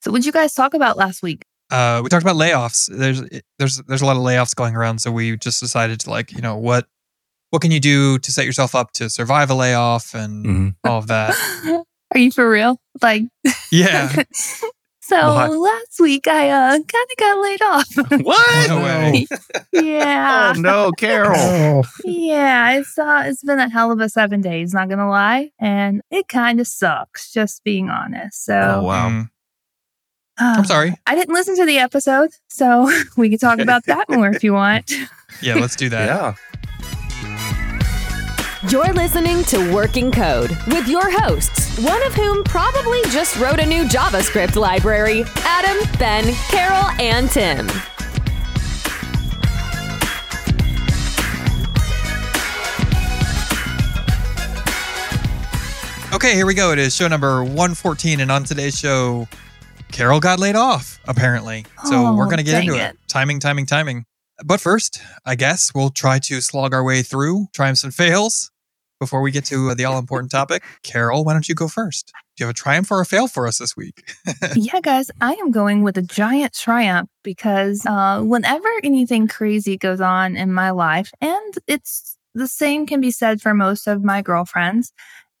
So, what did you guys talk about last week? Uh, we talked about layoffs. There's there's there's a lot of layoffs going around, so we just decided to like you know what what can you do to set yourself up to survive a layoff and Mhm. all of that. Are you for real? Like, Yeah, so What? last week I uh, kind of got laid off. What? No way. yeah. Oh no, Carol. Oh, Yeah, it's uh, it's been a hell of a seven days, not gonna lie, and it kind of sucks, just being honest. So, Oh wow. Uh, I'm sorry. I didn't listen to the episode, so we can talk about that more if you want. Yeah, let's do that. Yeah. You're listening to Working Code with your hosts, one of whom probably just wrote a new JavaScript library Adam, Ben, Carol, and Tim. Okay, here we go. It is show number 114, and on today's show, Carol got laid off, apparently. So Oh, we're going to get into it. it. Timing, timing, timing. But first, I guess we'll try to slog our way through triumphs and fails before we get to the all important topic. Carol, why don't you go first? Do you have a triumph or a fail for us this week? yeah, guys, I am going with a giant triumph because uh, whenever anything crazy goes on in my life, and it's the same can be said for most of my girlfriends,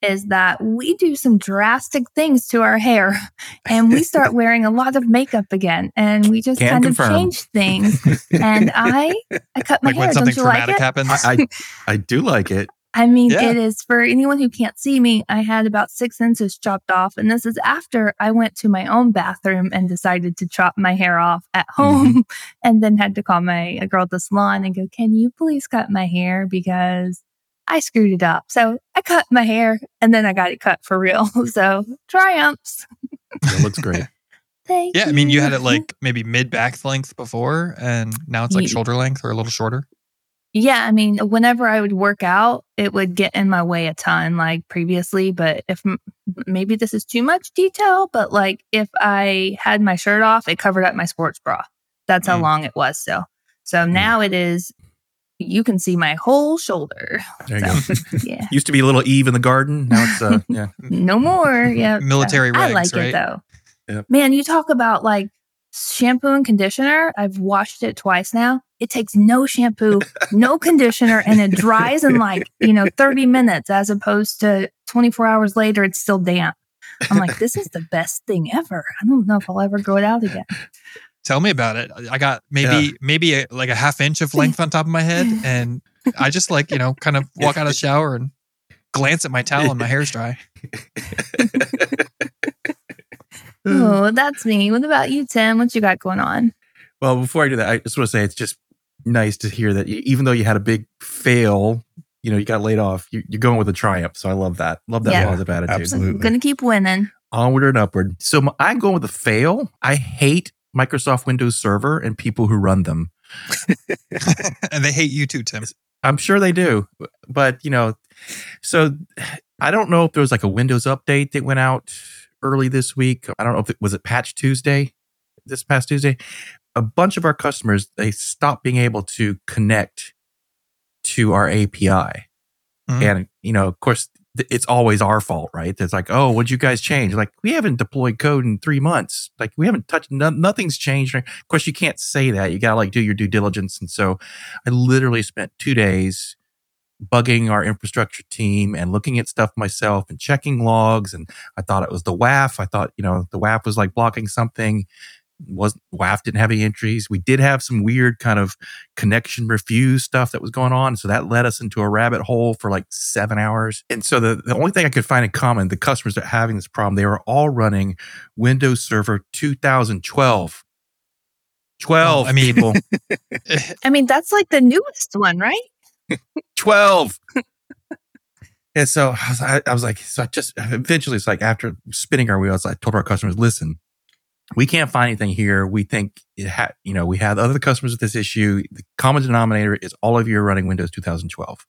is that we do some drastic things to our hair and we start wearing a lot of makeup again and we just Can kind confirm. of change things. and I, I cut my like hair. when something Don't you like traumatic it? happens? I, I I do like it. I mean, Yeah. it is for anyone who can't see me. I had about six inches chopped off, and this is after I went to my own bathroom and decided to chop my hair off at mm-hmm. home, and then had to call my a girl at the salon and go, "Can you please cut my hair because I screwed it up?" So I cut my hair, and then I got it cut for real. So triumphs. It looks great. Thank yeah, I mean, you had it like maybe mid back length before, and now it's like Ye- shoulder length or a little shorter. Yeah, I mean, whenever I would work out, it would get in my way a ton, like previously. But if maybe this is too much detail, but like if I had my shirt off, it covered up my sports bra. That's how Mm. long it was. So, so now it is. You can see my whole shoulder. There you go. Yeah, Used to be a little Eve in the garden. Now it's uh yeah. no more. Yeah, Military I regs, like right? it though. Yep. Man, you talk about like shampoo and conditioner. I've washed it twice now. It takes no shampoo, no conditioner, and it dries in like, you know, 30 minutes as opposed to 24 hours later, it's still damp. I'm like, this is the best thing ever. I don't know if I'll ever grow it out again. Tell me about it. I got maybe maybe a, like a half inch of length on top of my head, and I just like you know kind of walk out of the shower and glance at my towel and my hair's dry. Hmm. Oh, that's me. What about you, Tim? What you got going on? Well, before I do that, I just want to say it's just nice to hear that you, even though you had a big fail, you know, you got laid off, you, you're going with a triumph. So I love that. Love that Yeah. positive attitude. Absolutely. Gonna keep winning. Onward and upward. So I'm going with a fail. I hate Microsoft Windows Server and people who run them. and they hate you too, Tim. I'm sure they do, but you know, so I don't know if there was like a Windows update that went out early this week. I don't know if it was it Patch Tuesday, this past Tuesday. A bunch of our customers they stopped being able to connect to our API, Mhm. and you know, of course, it's always our fault, right? It's like, oh, what'd you guys change? Like, we haven't deployed code in three months. Like, we haven't touched. No, nothing's changed. Of course, you can't say that. You gotta like do your due diligence, and so I literally spent two days bugging our infrastructure team and looking at stuff myself and checking logs. And I thought it was the WAF. I thought, you know, the WAF was like blocking something. Was WAF didn't have any entries. We did have some weird kind of connection refuse stuff that was going on. So that led us into a rabbit hole for like seven hours. And so the, the only thing I could find in common, the customers that are having this problem, they were all running Windows Server 2012. 12 I mean- people. I mean, that's like the newest one, right? 12. and so I was, I, I was like, so I just eventually it's like after spinning our wheels, I told our customers, listen, we can't find anything here. We think it had, you know, we had other customers with this issue. The common denominator is all of you are running Windows 2012.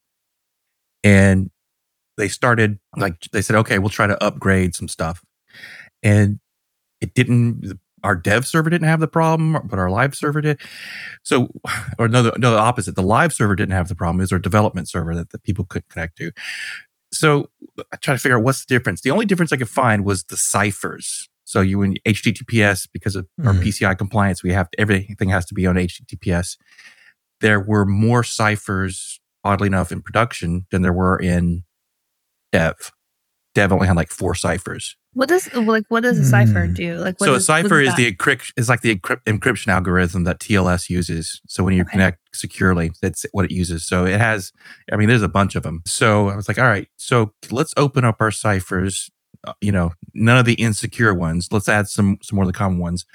And they started like, they said, okay, we'll try to upgrade some stuff. And it didn't, our dev server didn't have the problem, but our live server did. So, or no, the, no, the opposite. The live server didn't have the problem. Was our development server that the people couldn't connect to. So I tried to figure out what's the difference. The only difference I could find was the ciphers. So you in HTTPS because of our Mhm. PCI compliance, we have everything has to be on HTTPS. There were more ciphers, oddly enough, in production than there were in dev. Dev only had like four ciphers. What does like what does a cipher Hmm. do? Like what so a cipher is, that? the encrypt is like the encrypt, encryption algorithm that TLS uses. So when you Okay. connect securely, that's what it uses. So it has, I mean, there's a bunch of them. So I was like, all right, so let's open up our ciphers. Uh, You know, none of the insecure ones. Let's add some some more of the common ones,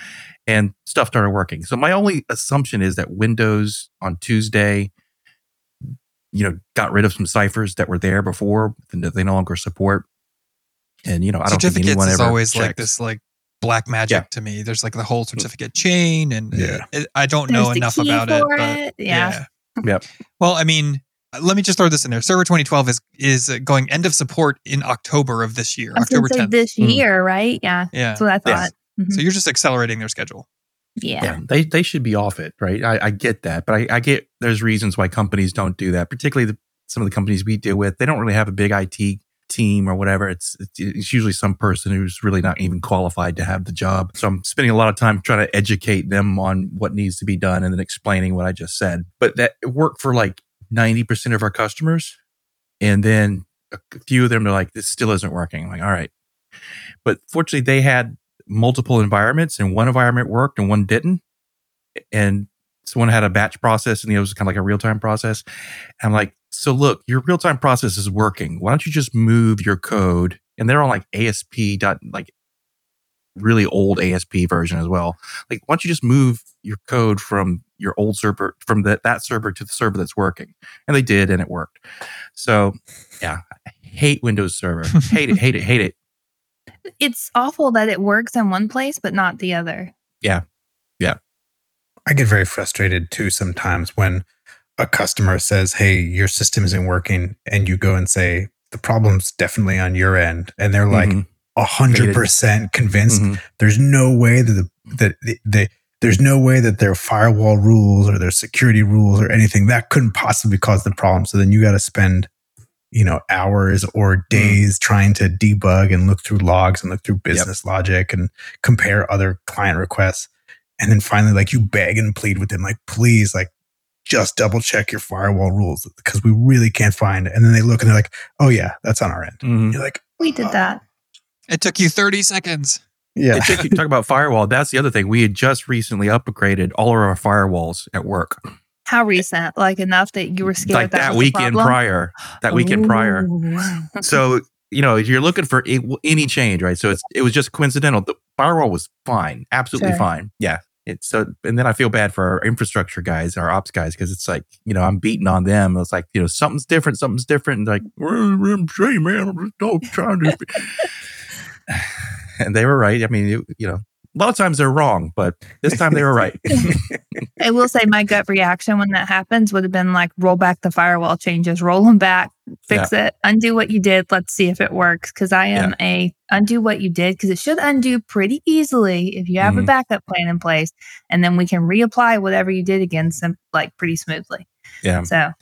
and stuff started working. So my only assumption is that Windows on Tuesday, you know, got rid of some ciphers that were there before that they no longer support. And you know, I don't think certificates anyone is ever always like this like black magic Yeah. to me. There's like the whole certificate chain, and Yeah. it- I don't There's know enough about it. for but it, yeah. Yep. Well, I mean, let me just throw this in there. Server 2012 is is uh, going end of support in October of this year, I was gonna October say 10th. this Mm. year, right? Yeah, yeah. that's what I Yes. thought. Mhm. So you're just accelerating their schedule. yeah. yeah they they should be off it right i, I get that but I, I get there's reasons why companies don't do that particularly the, some of the companies we deal with they don't really have a big it team or whatever it's, it's it's usually some person who's really not even qualified to have the job so i'm spending a lot of time trying to educate them on what needs to be done and then explaining what i just said but that worked for like 90% of our customers and then a few of them are like this still isn't working I'm like all right but fortunately they had multiple environments and one environment worked and one didn't. And someone had a batch process and the other was kind of like a real time process. And I'm like, so look, your real time process is working. Why don't you just move your code? And they're on like ASP dot like really old ASP version as well. Like, why don't you just move your code from your old server from that that server to the server that's working? And they did, and it worked. So yeah, I hate Windows Server. hate it, hate it, hate it. It's awful that it works in one place but not the other. Yeah. Yeah. I get very frustrated too sometimes when a customer says, Hey, your system isn't working. And you go and say, The problem's definitely on your end. And they're like, Mhm, a hundred percent convinced mhm. there's no way that the, that the, the there's no way that their firewall rules or their security rules or anything that couldn't possibly cause the problem. So then you got to spend, you know, hours or days trying to debug and look through logs and look through business logic and compare other client requests. And then finally, like you beg and plead with them, like, please, like, just double check your firewall rules because we really can't find it. And then they look and they're like, oh, yeah, that's on our end. Mhm. You're like, We did that. It took you 30 seconds. yeah. It took- you talk about firewall. That's the other thing. We had just recently upgraded all of our firewalls at work. How recent? Like enough that you were scared like that, that was weekend problem? prior. That weekend prior. So you know, if you're looking for any change, right? So it's it was just coincidental. The firewall was fine, absolutely Sure. fine. Yeah. It's so, and then I feel bad for our infrastructure guys, our ops guys, because it's like, you know, I'm beating on them. It's like, you know, something's different, something's different. And like, well, I'm saying, man, I'm just all trying to. And they were right. I mean, you, you know, a lot of times they're wrong, but this time they were right. I will say my gut reaction when that happens would have been like roll back the firewall changes, roll them back, fix it, undo what you did. Let's see if it works. Cause I am a undo what you did because it should undo pretty easily if you have a Mhm. backup plan in place. And then we can reapply whatever you did again, like pretty smoothly. yeah. So A-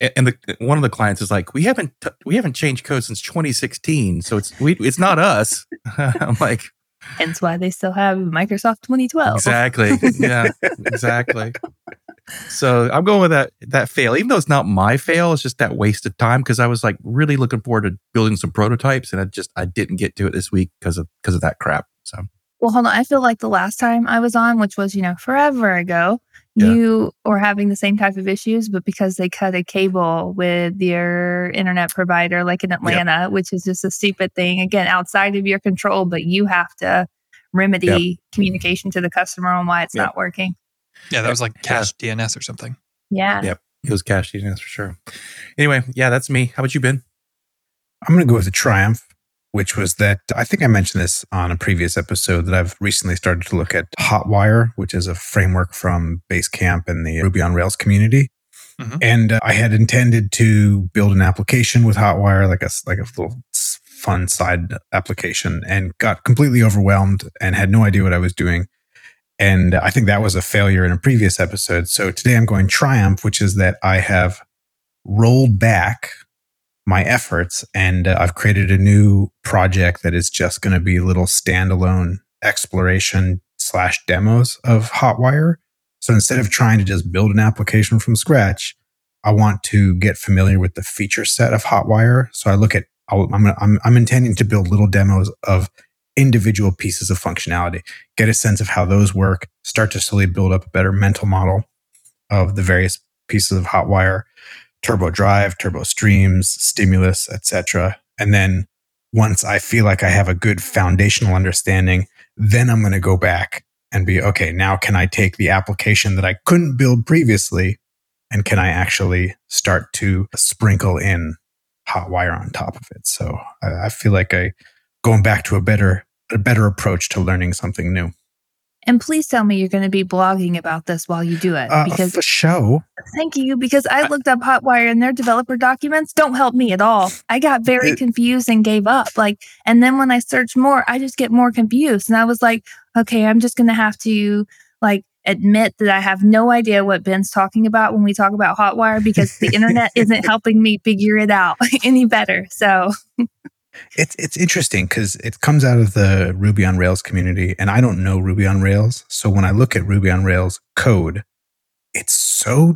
and the one of the clients is like, we haven't t- we haven't changed code since 2016, so it's we it's not us. I'm like, hence why they still have Microsoft 2012. exactly, yeah, exactly. So I'm going with that that fail, even though it's not my fail, it's just that waste of time because I was like really looking forward to building some prototypes, and I just I didn't get to it this week because of because of that crap. So Well, hold on. I feel like the last time I was on, which was, you know, forever ago, Yeah. you were having the same type of issues, but because they cut a cable with your internet provider, like in Atlanta, which is just a stupid thing, again, outside of your control, but you have to remedy communication to the customer on why it's Yep. not working. Yeah, that was like Yeah. cache DNS or something. Yeah. Yep. it was cache DNS for sure. Anyway, yeah, that's me. How about you, Ben? I'm going to go with a triumph, which was that I think I mentioned this on a previous episode that I've recently started to look at Hotwire, which is a framework from Basecamp and the Ruby on Rails community. Mhm. And uh, I had intended to build an application with Hotwire, like a like a little fun side application, and got completely overwhelmed and had no idea what I was doing. And I think that was a failure in a previous episode. So today I'm going triumph, which is that I have rolled back my efforts and uh, I've created a new project that is just going to be little standalone exploration slash demos of Hotwire. So instead of trying to just build an application from scratch, I want to get familiar with the feature set of Hotwire. So I look at, I'm, I'm, I'm intending to build little demos of individual pieces of functionality, get a sense of how those work, start to slowly build up a better mental model of the various pieces of Hotwire, turbo drive, turbo streams, stimulus, etc. And then once I feel like I have a good foundational understanding, then I'm going to go back and be okay, now can I take the application that I couldn't build previously and can I actually start to sprinkle in Hotwire on top of it? So I, I feel like I going back to a better a better approach to learning something new. And please tell me you're going to be blogging about this while you do it. Uh, because for show, thank you, because I looked up Hotwire and their developer documents don't help me at all. I got very It- confused and gave up. Like, and then when I search more, I just get more confused. And I was like, okay, I'm just going to have to like admit that I have no idea what Ben's talking about when we talk about Hotwire because the internet isn't helping me figure it out any better. So it's it's interesting because it comes out of the Ruby on Rails community, and I don't know Ruby on Rails. So when I look at Ruby on Rails code, it's so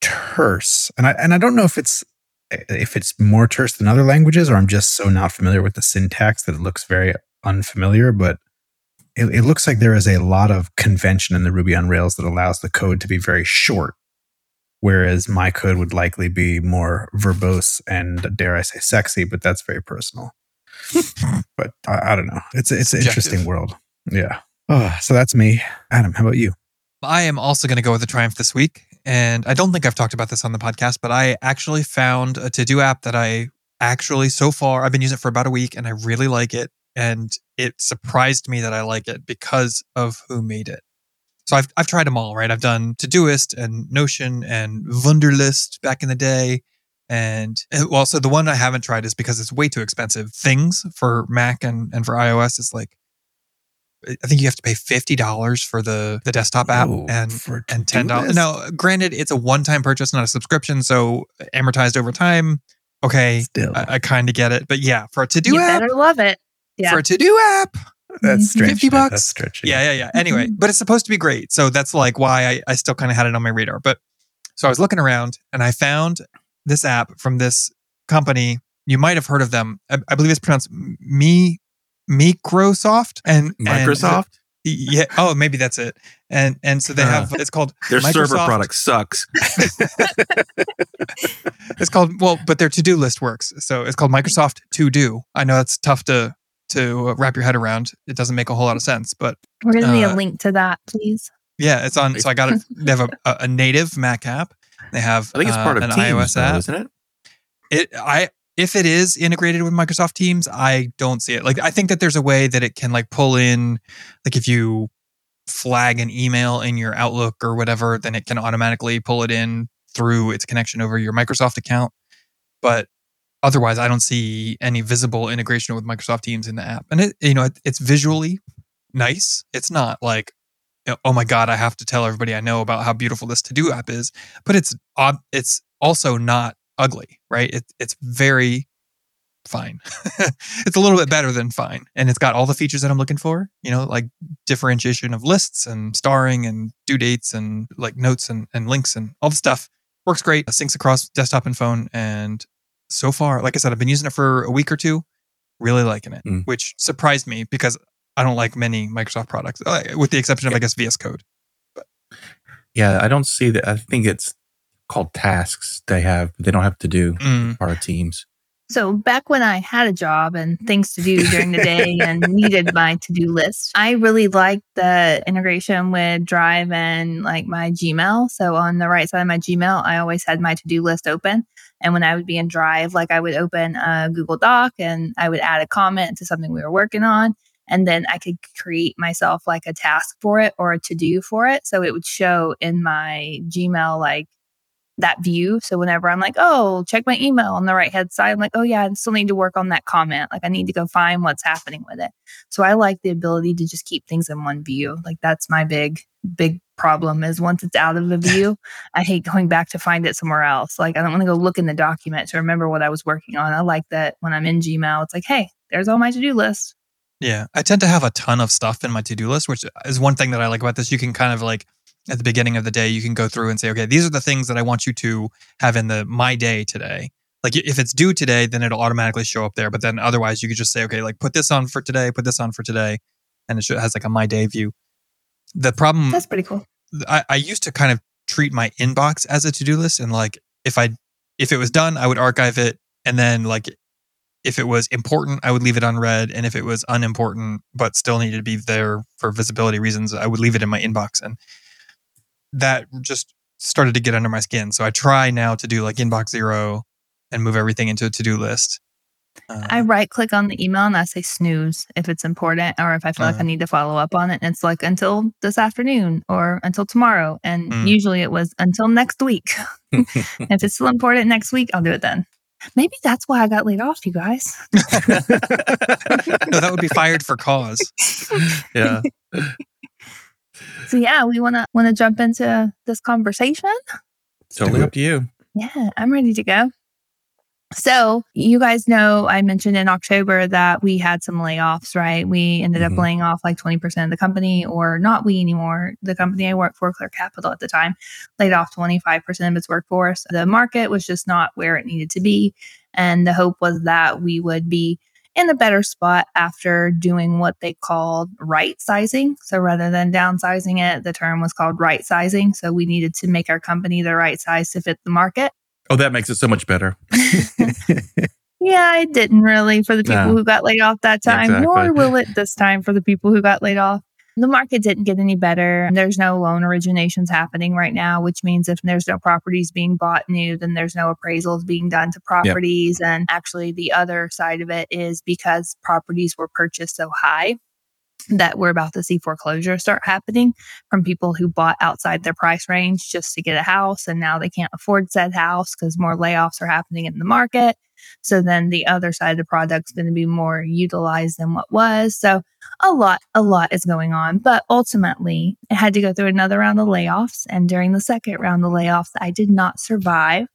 terse, and I and I don't know if it's if it's more terse than other languages, or I'm just so not familiar with the syntax that it looks very unfamiliar. But it, it looks like there is a lot of convention in the Ruby on Rails that allows the code to be very short. Whereas my code would likely be more verbose and dare I say sexy, but that's very personal but I, I don't know. It's it's an Subjective. interesting world. Yeah. Oh, so that's me, Adam. How about you? I am also going to go with a Triumph this week. And I don't think I've talked about this on the podcast, but I actually found a to do app that I actually, so far, I've been using it for about a week and I really like it. And it surprised me that I like it because of who made it. So I've, I've tried them all, right? I've done Todoist and Notion and Wunderlist back in the day. And uh, well, so the one I haven't tried is because it's way too expensive. Things for Mac and, and for iOS is like, I think you have to pay fifty dollars for the the desktop app Oh, and for and ten dollars. Now, granted, it's a one time purchase, not a subscription, so amortized over time. Okay, Still, I, I kind of get it, but yeah, for a to do app, better love it. Yeah. for a to do app, that's stretching 50 bucks? That's stretching. yeah, yeah, yeah. Anyway, but it's supposed to be great, so that's like why I, I still kind of had it on my radar. But so I was looking around and I found this app from this company. You might have heard of them. I, I believe it's pronounced Me Microsoft and and- Microsoft, yeah. Oh, maybe that's it. And and so they Uh, have it's called their server product sucks. it's called well, but their to do list works. So it's called Microsoft To Do. I know it's tough to to wrap your head around. It doesn't make a whole lot of sense, but We're going to need a uh, link to that, please. yeah, it's on. So I got it. They have a, a, a native Mac app. They have I think it's uh, part of an Teams, iOS though, app. isn't it? It I if it is integrated with Microsoft Teams, I don't see it. Like I think that there's a way that it can like pull in, like if you flag an email in your Outlook or whatever, then it can automatically pull it in through its connection over your Microsoft account. But otherwise, I don't see any visible integration with Microsoft Teams in the app. And it, you know, it, it's visually nice. It's not like, oh my god, I have to tell everybody I know about how beautiful this To Do app is. But it's it's also not ugly, right? It, it's very fine. it's a little bit better than fine. And it's got all the features that I'm looking for, you know, like differentiation of lists and starring and due dates and like notes and, and links and all the stuff. Works great. Syncs across desktop and phone. And so far, like I said, I've been using it for a week or two, really liking it, Mm. which surprised me because I don't like many Microsoft products, uh, with the exception of, I guess, VS Code. Yeah, I don't see that. I think it's called tasks they have. They don't have to do Mm. part of Teams. So back when I had a job and mm-hmm. things to do during the day and needed my to-do list, I really liked the integration with Drive and like my Gmail. So on the right side of my Gmail, I always had my to-do list open. And when I would be in Drive, like I would open a Google Doc and I would add a comment to something we were working on. And then I could create myself like a task for it or a to-do for it. So it would show in my Gmail like that view. So whenever I'm like, oh, check my email on the right hand side, I'm like, oh yeah, I still need to work on that comment. Like I need to go find what's happening with it. So I like the ability to just keep things in one view. Like that's my big, big problem is once it's out of the view, I hate going back to find it somewhere else. Like I don't want to go look in the document to remember what I was working on. I like that when I'm in Gmail, it's like, hey, there's all my to-do list. Yeah, I tend to have a ton of stuff in my to-do list, which is one thing that I like about this. You can kind of like at the beginning of the day, you can go through and say, okay, these are the things that I want you to have in the my day today. Like if it's due today, then it'll automatically show up there. But then otherwise, you could just say, okay, like put this on for today, put this on for today, and it has like a my day view. The problem That's pretty cool. I, I used to kind of treat my inbox as a to-do list and like if I if it was done, I would archive it and then like if it was important, I would leave it unread and if it was unimportant but still needed to be there for visibility reasons, I would leave it in my inbox and that just started to get under my skin. So I try now to do like inbox zero and move everything into a to-do list. Uh, I right click on the email and I say snooze if it's important or if I feel like I Uh-huh. need to follow up on it. And it's like until this afternoon or until tomorrow. And Mm. usually it was until next week. if it's still important next week, I'll do it then. Maybe that's why I got laid off, you guys. no, that would be fired for cause. yeah. So yeah, we wanna wanna jump into this conversation. Totally up to you. Yeah, I'm ready to go. So, you guys know I mentioned in October that we had some layoffs, right? We ended Mhm. up laying off like 20% of the company, or not we anymore. The company I worked for, Clear Capital at the time, laid off 25% of its workforce. The market was just not where it needed to be. And the hope was that we would be in a better spot after doing what they called right sizing. So rather than downsizing it, the term was called right sizing. So we needed to make our company the right size to fit the market. Oh, that makes it so much better. Yeah, it didn't really for the people No. who got laid off that time, exactly. nor will it this time for the people who got laid off. The market didn't get any better. There's no loan originations happening right now, which means if there's no properties being bought new, then there's no appraisals being done to properties. And actually, the other side of it is because properties were purchased so high that we're about to see foreclosure start happening from people who bought outside their price range just to get a house. And now they can't afford said house because more layoffs are happening in the market. So then the other side of the product's going to be more utilized than what was. So a lot, a lot is going on. But ultimately, I had to go through another round of layoffs. And during the second round of layoffs, I did not survive.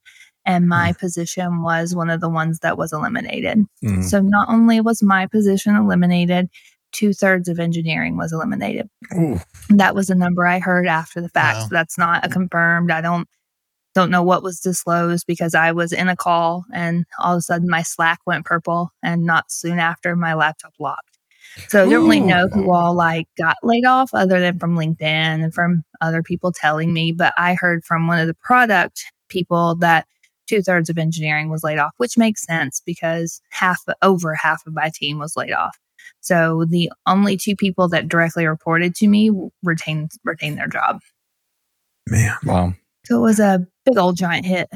And my position was one of the ones that was eliminated. Mm. So not only was my position eliminated, two thirds of engineering was eliminated. Ooh. That was a number I heard after the fact. Wow. So that's not a confirmed. I don't don't know what was disclosed because I was in a call and all of a sudden my Slack went purple and not soon after my laptop locked. So I don't really know who all like got laid off other than from LinkedIn and from other people telling me. But I heard from one of the product people that two thirds of engineering was laid off, which makes sense because half over half of my team was laid off. So the only two people that directly reported to me retained retained their job. Man, Wow. So it was a big old giant hit.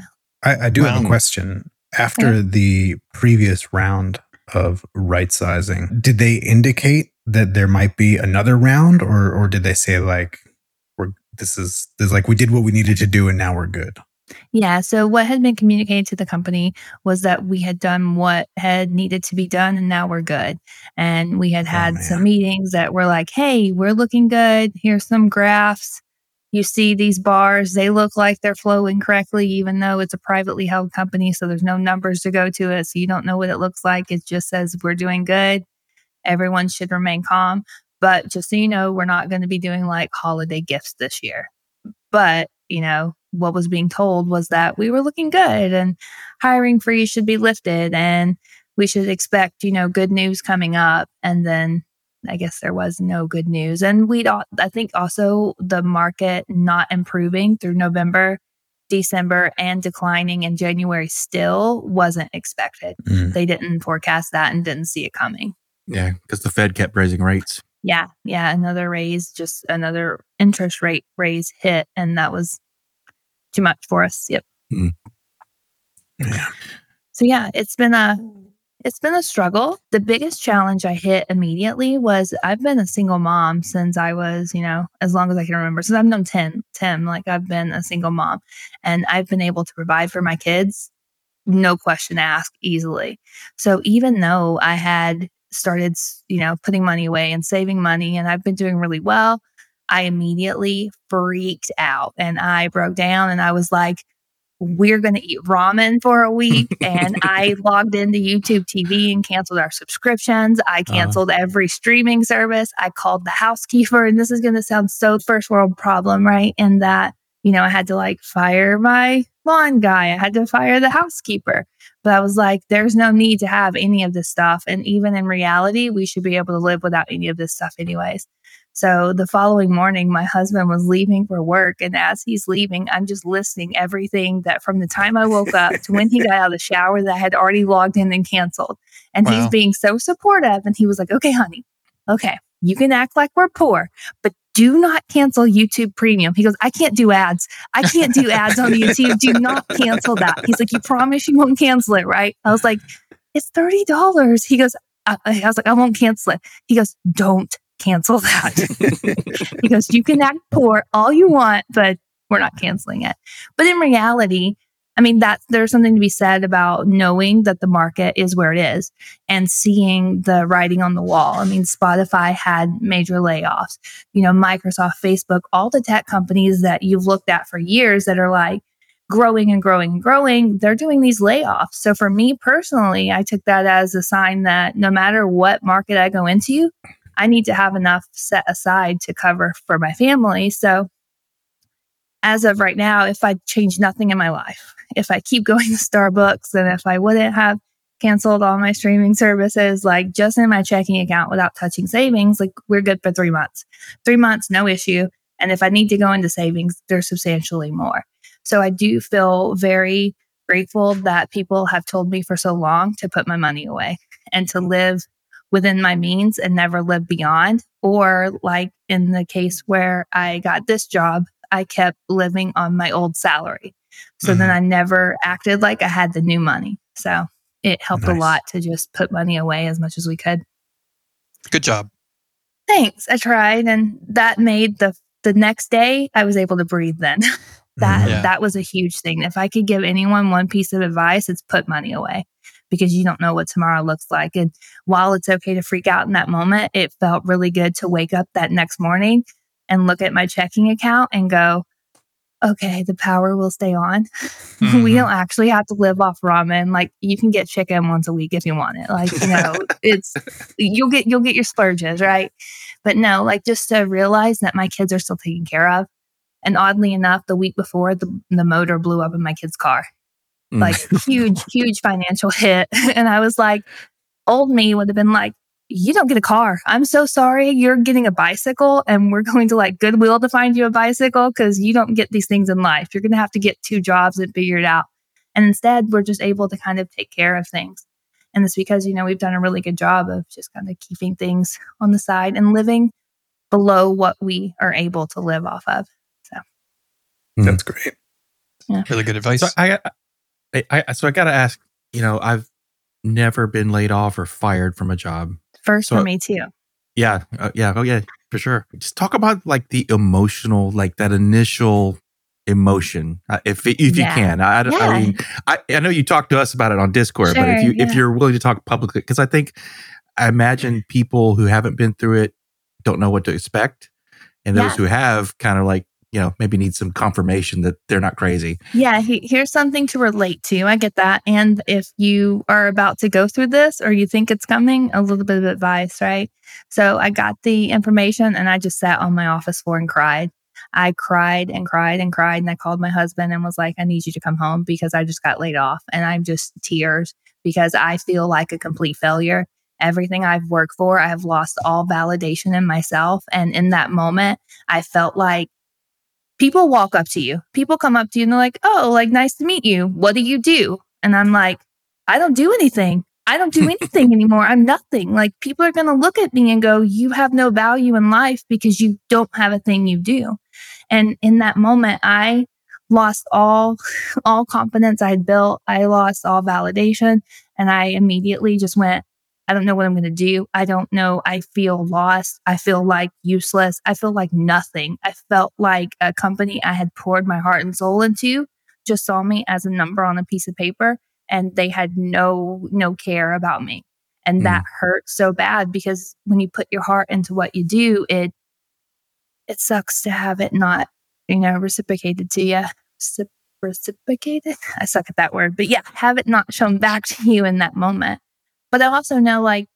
I, I do have a question. After the previous round of right sizing, did they indicate that there might be another round, or or did they say like we're this is this is like we did what we needed to do and now we're good? Yeah. So what had been communicated to the company was that we had done what had needed to be done and now we're good. And we had Oh, had man. some meetings that were like, hey, we're looking good. Here's some graphs. You see these bars, they look like they're flowing correctly, even though it's a privately held company. So there's no numbers to go to it. So you don't know what it looks like. It just says we're doing good. Everyone should remain calm. But just so you know, we're not going to be doing like holiday gifts this year. But, you know, what was being told was that we were looking good and hiring freeze should be lifted and we should expect, you know, good news coming up. And then I guess there was no good news. And we'd, I think also the market not improving through November, December, and declining in January still wasn't expected. Mm. They didn't forecast that and didn't see it coming. Yeah, because the Fed kept raising rates. Yeah. Yeah. Another raise, just another interest rate raise hit. And that was too much for us. Yep. Yeah. So yeah, it's been a it's been a struggle. The biggest challenge I hit immediately was I've been a single mom since I was, you know, as long as I can remember. Since I've known Tim, Tim, like I've been a single mom and I've been able to provide for my kids, no question asked, easily. So even though I had started, you know, putting money away and saving money and I've been doing really well, I immediately freaked out and I broke down and I was like, we're going to eat ramen for a week. and I logged into YouTube TV and canceled our subscriptions. I canceled uh, every streaming service. I called the housekeeper. And this is going to sound so first world problem, right? In that, you know, I had to like fire my lawn guy, I had to fire the housekeeper. But I was like, there's no need to have any of this stuff. And even in reality, we should be able to live without any of this stuff, anyways. So the following morning, my husband was leaving for work. And as he's leaving, I'm just listing everything that from the time I woke up to when he got out of the shower that I had already logged in and canceled. And wow. he's being so supportive. And he was like, okay, honey, okay, you can act like we're poor, but do not cancel YouTube premium. He goes, I can't do ads. I can't do ads on YouTube. Do not cancel that. He's like, you promise you won't cancel it, right? I was like, it's $30. He goes, I, I was like, I won't cancel it. He goes, don't cancel that. because You can act poor all you want, but we're not canceling it. But in reality, I mean, that there's something to be said about knowing that the market is where it is and seeing the writing on the wall. I mean, Spotify had major layoffs, you know, Microsoft, Facebook, all the tech companies that you've looked at for years that are like growing and growing and growing, they're doing these layoffs. So for me personally, I took that as a sign that no matter what market I go into, I need to have enough set aside to cover for my family. So, as of right now, if I change nothing in my life, if I keep going to Starbucks and if I wouldn't have canceled all my streaming services, like just in my checking account without touching savings, like we're good for three months. Three months, no issue. And if I need to go into savings, there's substantially more. So I do feel very grateful that people have told me for so long to put my money away and to live within my means and never live beyond. Or, like in the case where I got this job, I kept living on my old salary. So mm-hmm. then I never acted like I had the new money. So it helped nice. a lot to just put money away as much as we could. Good job. Thanks. I tried and that made the the next day I was able to breathe then. that mm-hmm. yeah. that was a huge thing. If I could give anyone one piece of advice, it's put money away because you don't know what tomorrow looks like. And while it's okay to freak out in that moment, it felt really good to wake up that next morning and look at my checking account and go, okay, the power will stay on. Mm-hmm. we don't actually have to live off ramen. Like you can get chicken once a week if you want it. Like, you know, it's you'll get you'll get your splurges, right? But no, like just to realize that my kids are still taken care of. And oddly enough, the week before the, the motor blew up in my kid's car. Mm. like huge, huge financial hit. And I was like, old me would have been like, you don't get a car. I'm so sorry. You're getting a bicycle and we're going to like Goodwill to find you a bicycle because you don't get these things in life. You're going to have to get two jobs and figure it out. And instead, we're just able to kind of take care of things. And it's because, you know, we've done a really good job of just kind of keeping things on the side and living below what we are able to live off of. So that's great. Yeah. Really good advice. So I, I, I so I got to ask. You know, I've never been laid off or fired from a job. First so, for me too. Yeah, uh, yeah, oh yeah, for sure. Just talk about like the emotional, like that initial emotion, uh, if if yeah. you can. I, yeah. I mean, I, I know you talked to us about it on Discord, sure, but if you yeah. if you're willing to talk publicly, because I think I imagine people who haven't been through it don't know what to expect, and those who have kind of like you know, maybe need some confirmation that they're not crazy. Yeah, he, here's something to relate to. I get that. And if you are about to go through this or you think it's coming, a little bit of advice, right? So I got the information and I just sat on my office floor and cried. I cried and cried and cried. And I called my husband and was like, I need you to come home because I just got laid off. And I'm just tears because I feel like a complete failure. Everything I've worked for, I have lost all validation in myself. And in that moment, I felt like people walk up to you. People come up to you and they're like, Oh, like, nice to meet you. What do you do? And I'm like, I don't do anything. I don't do anything anymore. I'm nothing. Like, people are going to look at me and go, You have no value in life because you don't have a thing you do. And in that moment, I lost all, all confidence I'd built. I lost all validation. And I immediately just went, I don't know what I'm going to do. I don't know. I feel lost. I feel like useless. I feel like nothing. I felt like a company I had poured my heart and soul into just saw me as a number on a piece of paper and they had no no care about me. And mm. that hurt so bad because when you put your heart into what you do, it it sucks to have it not, you know, reciprocated to you. reciprocated. I suck at that word, but yeah, have it not shown back to you in that moment. But I also know like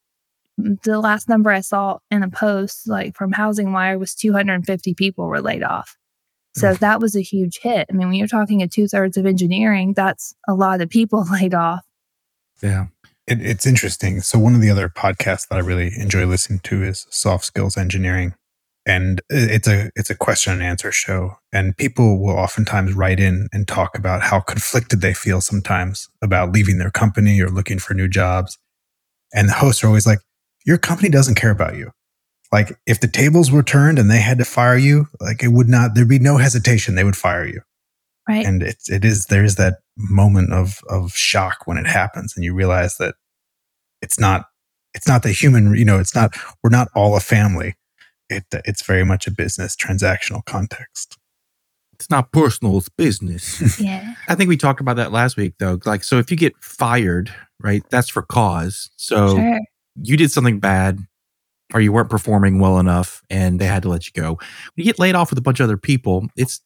the last number I saw in a post, like from Housing Wire, was 250 people were laid off. So that was a huge hit. I mean, when you're talking at two thirds of engineering, that's a lot of people laid off. Yeah. It, it's interesting. So one of the other podcasts that I really enjoy listening to is Soft Skills Engineering, and it's a it's a question and answer show. And people will oftentimes write in and talk about how conflicted they feel sometimes about leaving their company or looking for new jobs. And the hosts are always like, "Your company doesn't care about you. Like if the tables were turned and they had to fire you, like it would not. There'd be no hesitation. They would fire you." Right. and it's it is there's that moment of of shock when it happens and you realize that it's not it's not the human you know it's not we're not all a family it it's very much a business transactional context It's not personal, it's business. yeah. I think we talked about that last week though. Like, so if you get fired, right, that's for cause. So Sure. you did something bad or you weren't performing well enough and they had to let you go. When you get laid off with a bunch of other people, it's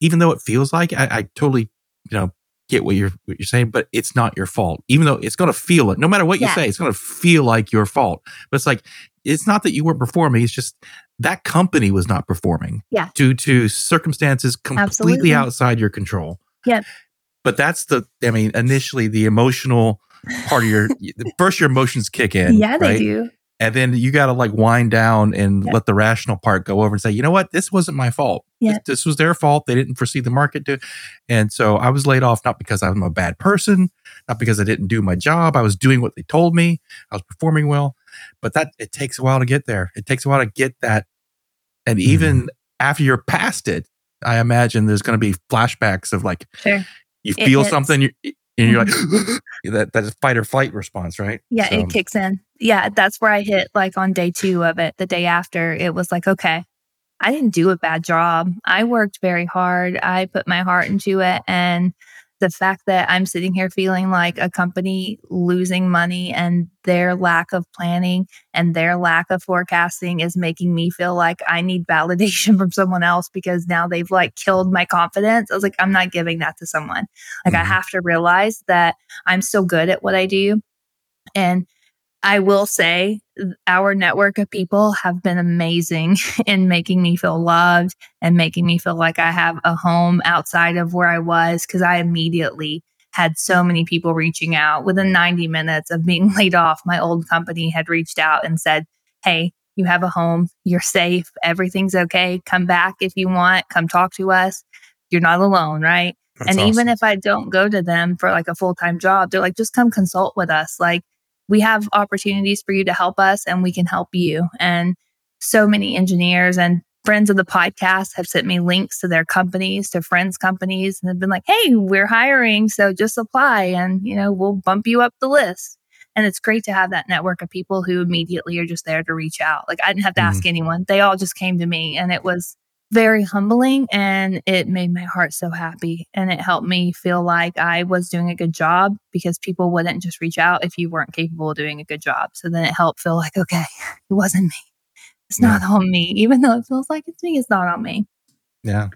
even though it feels like I, I totally, you know, get what you're what you're saying, but it's not your fault. Even though it's gonna feel it, no matter what you Yeah. say, it's gonna feel like your fault. But it's like it's not that you weren't performing, it's just that company was not performing. Yeah. Due to circumstances completely Absolutely. outside your control. Yep. But that's the I mean, initially the emotional part of your first your emotions kick in. yeah, they right? do. And then you got to like wind down and Yeah. let the rational part go over and say, you know what? This wasn't my fault. Yeah. This, this was their fault. They didn't foresee the market to. And so I was laid off, not because I'm a bad person, not because I didn't do my job. I was doing what they told me. I was performing well, but that it takes a while to get there. It takes a while to get that. And hmm. even after you're past it, I imagine there's going to be flashbacks of like, Sure. you It feel hits. something you, and you're like, that, that is fight or flight response, right? Yeah, So- it kicks in. Yeah, that's where I hit like on day two of it. The day after, it was like, okay, I didn't do a bad job. I worked very hard. I put my heart into it. And the fact that I'm sitting here feeling like a company losing money and their lack of planning and their lack of forecasting is making me feel like I need validation from someone else because now they've like killed my confidence. I was like, I'm not giving that to someone. Like, I Mhm. have to realize that I'm so good at what I do. And I will say our network of people have been amazing in making me feel loved and making me feel like I have a home outside of where I was because I immediately had so many people reaching out within 90 minutes of being laid off. My old company had reached out and said, Hey, you have a home. You're safe. Everything's okay. Come back if you want. Come talk to us. You're not alone, right? That's and awesome. even if I don't go to them for like a full time job, they're like, just come consult with us. Like, we have opportunities for you to help us and we can help you. And so many engineers and friends of the podcast have sent me links to their companies, to friends' companies, and have been like, hey, we're hiring. So just apply and, you know, we'll bump you up the list. And it's great to have that network of people who immediately are just there to reach out. Like, I didn't have to ask mm. anyone, they all just came to me. And it was very humbling and it made my heart so happy and it helped me feel like I was doing a good job because people wouldn't just reach out if you weren't capable of doing a good job. So then it helped feel like, okay, it wasn't me. It's not on me, even though it feels like it's me, it's not on me. Yeah.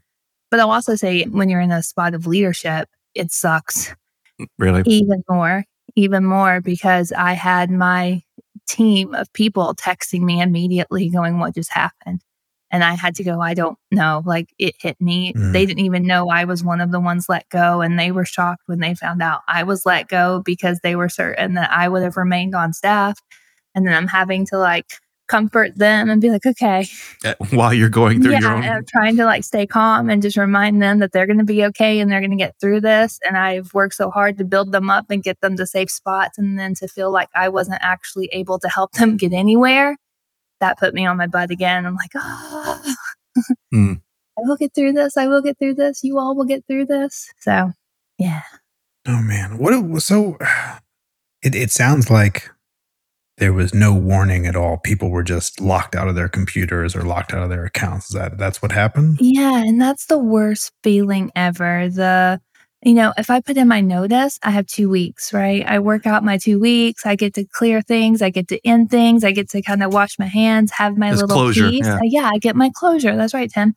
But I'll also say when you're in a spot of leadership, it sucks mm, Really? even more, even more because I had my team of people texting me immediately going, What just happened? And I had to go, I don't know. Like it hit me. Mm. They didn't even know I was one of the ones let go. And they were shocked when they found out I was let go because they were certain that I would have remained on staff. And then I'm having to like comfort them and be like, okay, Uh, While you're going through yeah, your and own. I'm trying to like stay calm and just remind them that they're going to be okay and they're going to get through this. And I've worked so hard to build them up and get them to safe spots, and then to feel like I wasn't actually able to help them get anywhere, that put me on my butt again. I'm like, oh, Hmm. I will get through this. I will get through this. You all will get through this. So, yeah, Oh man, what it was so it it sounds like there was no warning at all. People were just locked out of their computers or locked out of their accounts. Is that that's what happened? yeah, and that's the worst feeling ever. The you know, if I put in my notice, I have two weeks, right? I work out my two weeks. I get to clear things. I get to end things. I get to kind of wash my hands, have my little closure, piece. yeah. Uh, yeah, I get my closure. That's right, Tim.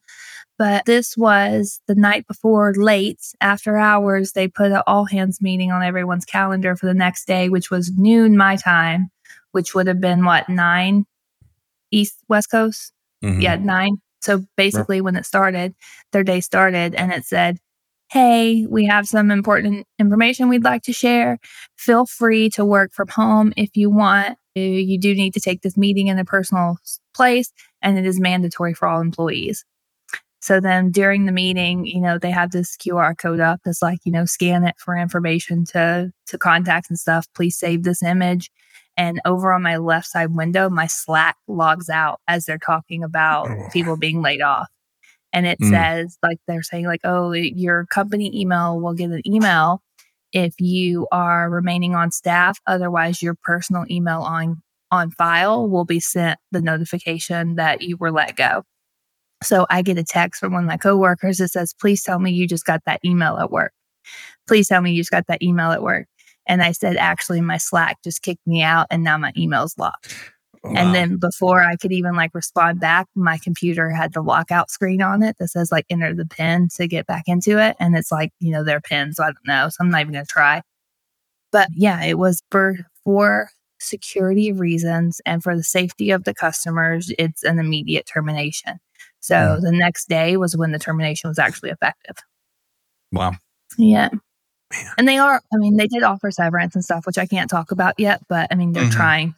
But this was the night before late after hours. They put an all hands meeting on everyone's calendar for the next day, which was noon my time, which would have been what, nine East West Coast? Mhm. Yeah, nine. So basically, when it started, their day started and it said, Hey, we have some important information we'd like to share. Feel free to work from home if you want. You do need to take this meeting in a personal place, and it is mandatory for all employees. So then during the meeting, you know, they have this QR code up that's like, you know, scan it for information to to contacts and stuff. Please save this image. And over on my left side window, my Slack logs out as they're talking about Oh. people being laid off. And it Mm. says, like, they're saying, like, oh, your company email will get an email if you are remaining on staff. Otherwise, your personal email on on file will be sent the notification that you were let go. So I get a text from one of my coworkers that says, please tell me you just got that email at work. Please tell me you just got that email at work. And I said, actually, my Slack just kicked me out and now my email's locked. Wow. And then before I could even like respond back, my computer had the lockout screen on it that says like enter the pin to get back into it. And it's like, you know, their pin. So I don't know. So I'm not even going to try. But yeah, it was for, for security reasons and for the safety of the customers, it's an immediate termination. So the next day was when the termination was actually effective. Wow. Yeah. Man. And they are, I mean, they did offer severance and stuff, which I can't talk about yet, but I mean, they're Mhm. trying.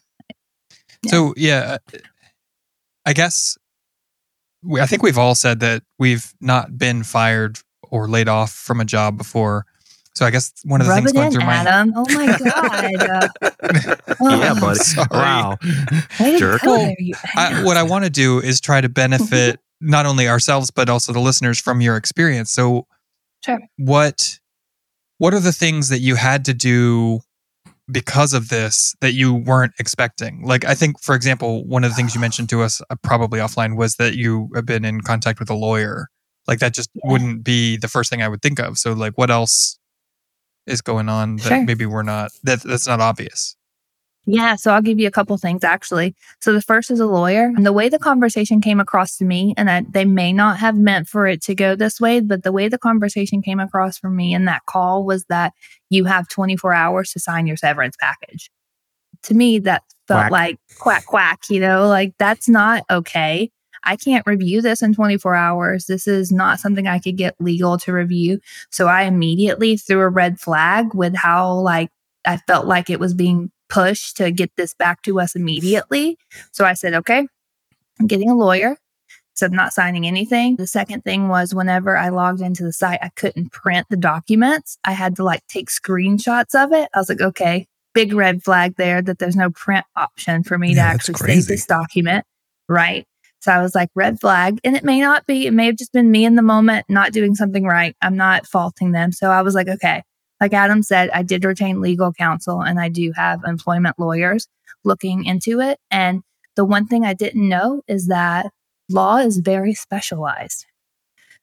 Yeah. So yeah, uh, I guess we, I think we've all said that we've not been fired or laid off from a job before. So I guess one of the Rub things it going in, through my Oh my God. Oh, yeah, buddy. Wow. Jerk. Well, I, what I want to do is try to benefit not only ourselves but also the listeners from your experience. So Sure. what what are the things that you had to do because of this that you weren't expecting like i think for example one of the things you mentioned to us uh, probably offline was that you have been in contact with a lawyer like that just Yeah. wouldn't be the first thing i would think of so like what else is going on that Sure. maybe we're not that that's not obvious Yeah, so I'll give you a couple things actually. So the first is a lawyer. And the way the conversation came across to me, and I, they may not have meant for it to go this way, but the way the conversation came across for me in that call was that you have 24 hours to sign your severance package. To me, that felt Quack. like quack, quack, you know, like that's not okay. I can't review this in 24 hours. This is not something I could get legal to review. So I immediately threw a red flag with how like I felt like it was being pushed to get this back to us immediately. So I said, okay, I'm getting a lawyer. So I'm not signing anything. The second thing was whenever I logged into the site, I couldn't print the documents. I had to like take screenshots of it. I was like, okay, big red flag there that there's no print option for me to Yeah, that's actually save this document. Right. So I was like, red flag. And it may not be, it may have just been me in the moment not doing something right. I'm not faulting them. So I was like, okay. Like Adam said, I did retain legal counsel and I do have employment lawyers looking into it. And the one thing I didn't know is that law is very specialized.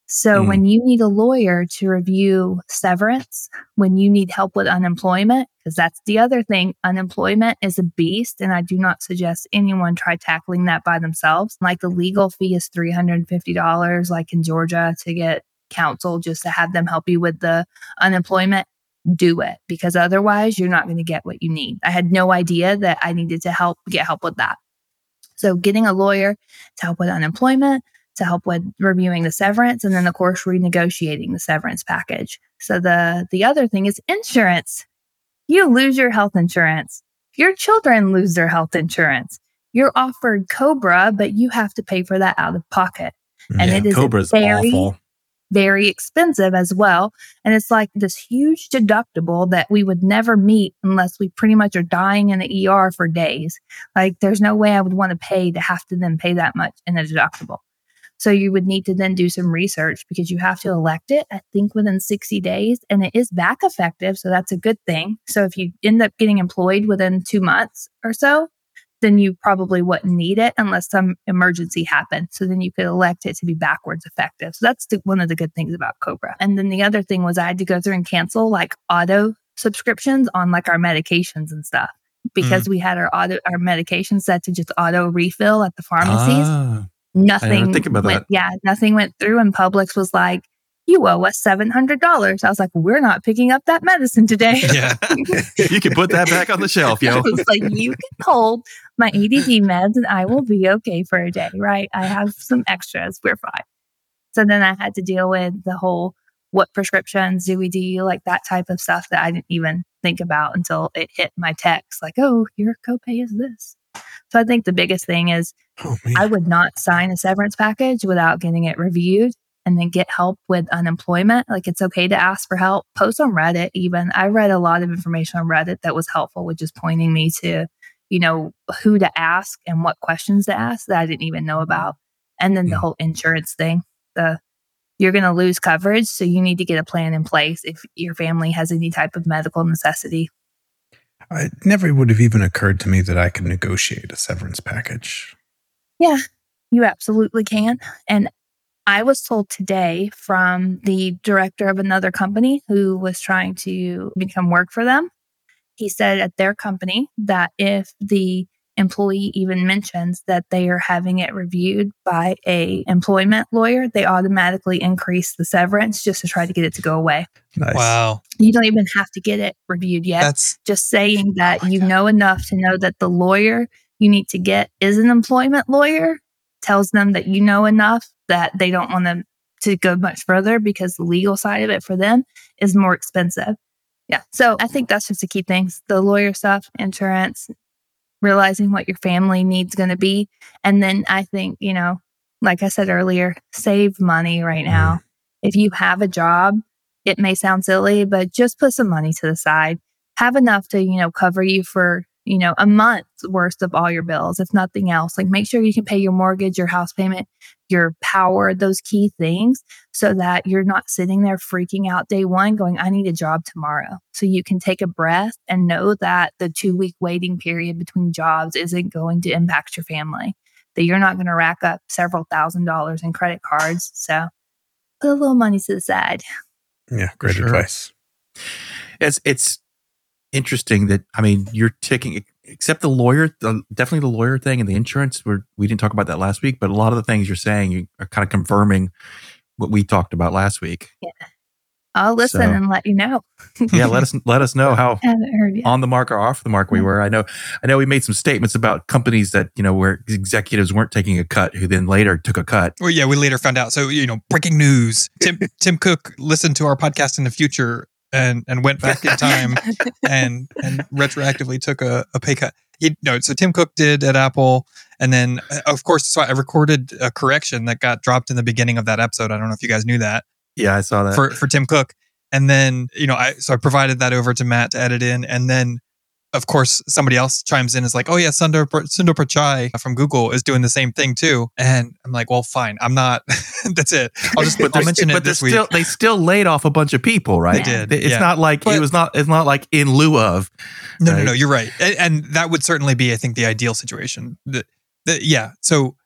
So Mm. when you need a lawyer to review severance, when you need help with unemployment, because that's the other thing, unemployment is a beast. And I do not suggest anyone try tackling that by themselves. Like the legal fee is $350, like in Georgia, to get counsel just to have them help you with the unemployment. Do it because otherwise you're not going to get what you need. I had no idea that I needed to help get help with that. So getting a lawyer to help with unemployment, to help with reviewing the severance, and then of course renegotiating the severance package. So the the other thing is insurance. You lose your health insurance. Your children lose their health insurance. You're offered Cobra, but you have to pay for that out of pocket. And yeah, it is Cobra's very- awful. Very expensive as well. And it's like this huge deductible that we would never meet unless we pretty much are dying in the ER for days. Like there's no way I would want to pay to have to then pay that much in a deductible. So you would need to then do some research because you have to elect it, I think within 60 days, and it is back effective. So that's a good thing. So if you end up getting employed within two months or so, then you probably wouldn't need it unless some emergency happened. So then you could elect it to be backwards effective. So that's the, one of the good things about Cobra. And then the other thing was I had to go through and cancel like auto subscriptions on like our medications and stuff because we had our auto our medication set to just auto refill at the pharmacies. Ah, nothing think about went, that. yeah, nothing went through and Publix was like, you owe us $700. I was like, we're not picking up that medicine today. Yeah. you can put that back on the shelf, I yo. was like, you can hold my ADD meds and I will be okay for a day, right? I have some extras. We're fine. So then I had to deal with the whole what prescriptions do we do, like that type of stuff that I didn't even think about until it hit my text, like, oh, your copay is this. So I think the biggest thing is Oh. I would not sign a severance package without getting it reviewed and then get help with unemployment. Like it's okay to ask for help. Post on Reddit, even. I read a lot of information on Reddit that was helpful with just pointing me to, you know, who to ask and what questions to ask that I didn't even know about. And then the Mm. whole insurance thing. The you're going to lose coverage. So you need to get a plan in place if your family has any type of medical necessity. it never would have even occurred to me that I could negotiate a severance package. Yeah, you absolutely can. And I was told today from the director of another company who was trying to become work for them. He said at their company that if the employee even mentions that they are having it reviewed by a employment lawyer, they automatically increase the severance just to try to get it to go away. Nice. Wow. You don't even have to get it reviewed yet That's just saying oh that Oh you God. know enough to know that the lawyer you need to get is an employment lawyer tells them that you know enough that they don't want them to go much further because the legal side of it for them is more expensive. Yeah. So I think that's just the key things the lawyer stuff, insurance, realizing what your family needs going to be. And then I think, you know, like I said earlier, save money right now. Mm-hmm. If you have a job, it may sound silly, but just put some money to the side. Have enough to, you know, cover you for, you know, a month's worth of all your bills, if nothing else. Like make sure you can pay your mortgage, your house payment, your power, those key things so that you're not sitting there freaking out day one going, I need a job tomorrow. So you can take a breath and know that the two week waiting period between jobs isn't going to impact your family, that you're not going to rack up several thousand dollars in credit cards. So put a little money to the side. Yeah, great Sure. advice. It's it's interesting that I mean you're taking except the lawyer, the, definitely the lawyer thing and the insurance. We're, we didn't talk about that last week, but a lot of the things you're saying you are kind of confirming what we talked about last week. Yeah. I'll listen So- and let you know. Yeah, let us let us know how I haven't heard yet. on the mark or off the mark we were. I know I know we made some statements about companies that, you know, where executives weren't taking a cut who then later took a cut. Well, yeah, we later found out. So, you know, breaking news. Tim Tim Cook listened to our podcast in the future and and went back in time and and retroactively took a, a pay cut. He, no, so Tim Cook did at Apple, and then uh, of course, so I recorded a correction that got dropped in the beginning of that episode. I don't know if you guys knew that Yeah, I saw that. for for Tim Cook, and then you know, I so I provided that over to Matt to edit in, and then of course somebody else chimes in is like, oh yeah, Sundar Sundar Pichai from Google is doing the same thing too, and I'm like, well, fine, I'm not. that's it. I'll just I'll mention it this week. still, they still laid off a bunch of people, right? They did, It's yeah. not like But- it was not. It's not like in lieu of. No, no, no. You're right, and, and that would certainly be, I think, the ideal situation. The, the, yeah. So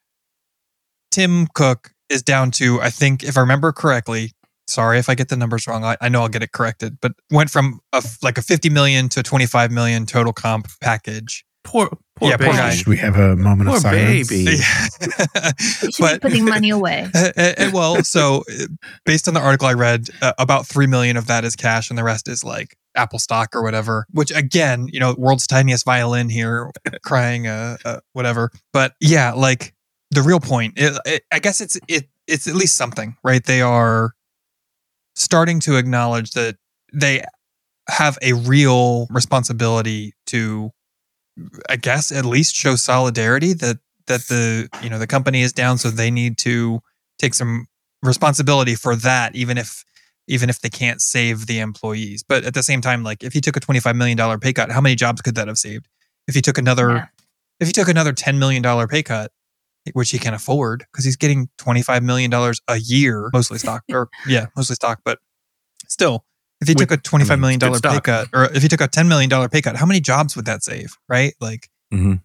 Tim Cook is down to, I think, if I remember correctly. Sorry if I get the numbers wrong. I, I know I'll get it corrected, but went from a, f- like a 50 million to 25 million total comp package. Poor, poor Yeah, poor guy. Should we have a moment Poor of silence? baby. Yeah. Should but be putting money away. Uh, uh, uh, well, so uh, based on the article I read, uh, about three million of that is cash, and the rest is like Apple stock or whatever. Which again, you know, world's tiniest violin here, crying, uh, uh, whatever. But yeah, like the real point, it, it, I guess it's it it's at least something, right? They are starting to acknowledge that they have a real responsibility to, I guess, at least show solidarity that that the you know the company is down, so they need to take some responsibility for that, even if even if they can't save the employees. But at the same time, like if he took a twenty five million dollar pay cut, how many jobs could that have saved? If he took another, Yeah. if he took another ten million dollar pay cut, which he can afford because he's getting twenty five million dollars a year, mostly stock or yeah, mostly stock, but still. If he With- took a twenty five million good dollar pay cut, or if he took a ten million dollar pay cut, how many jobs would that save? Right? Like Mhm.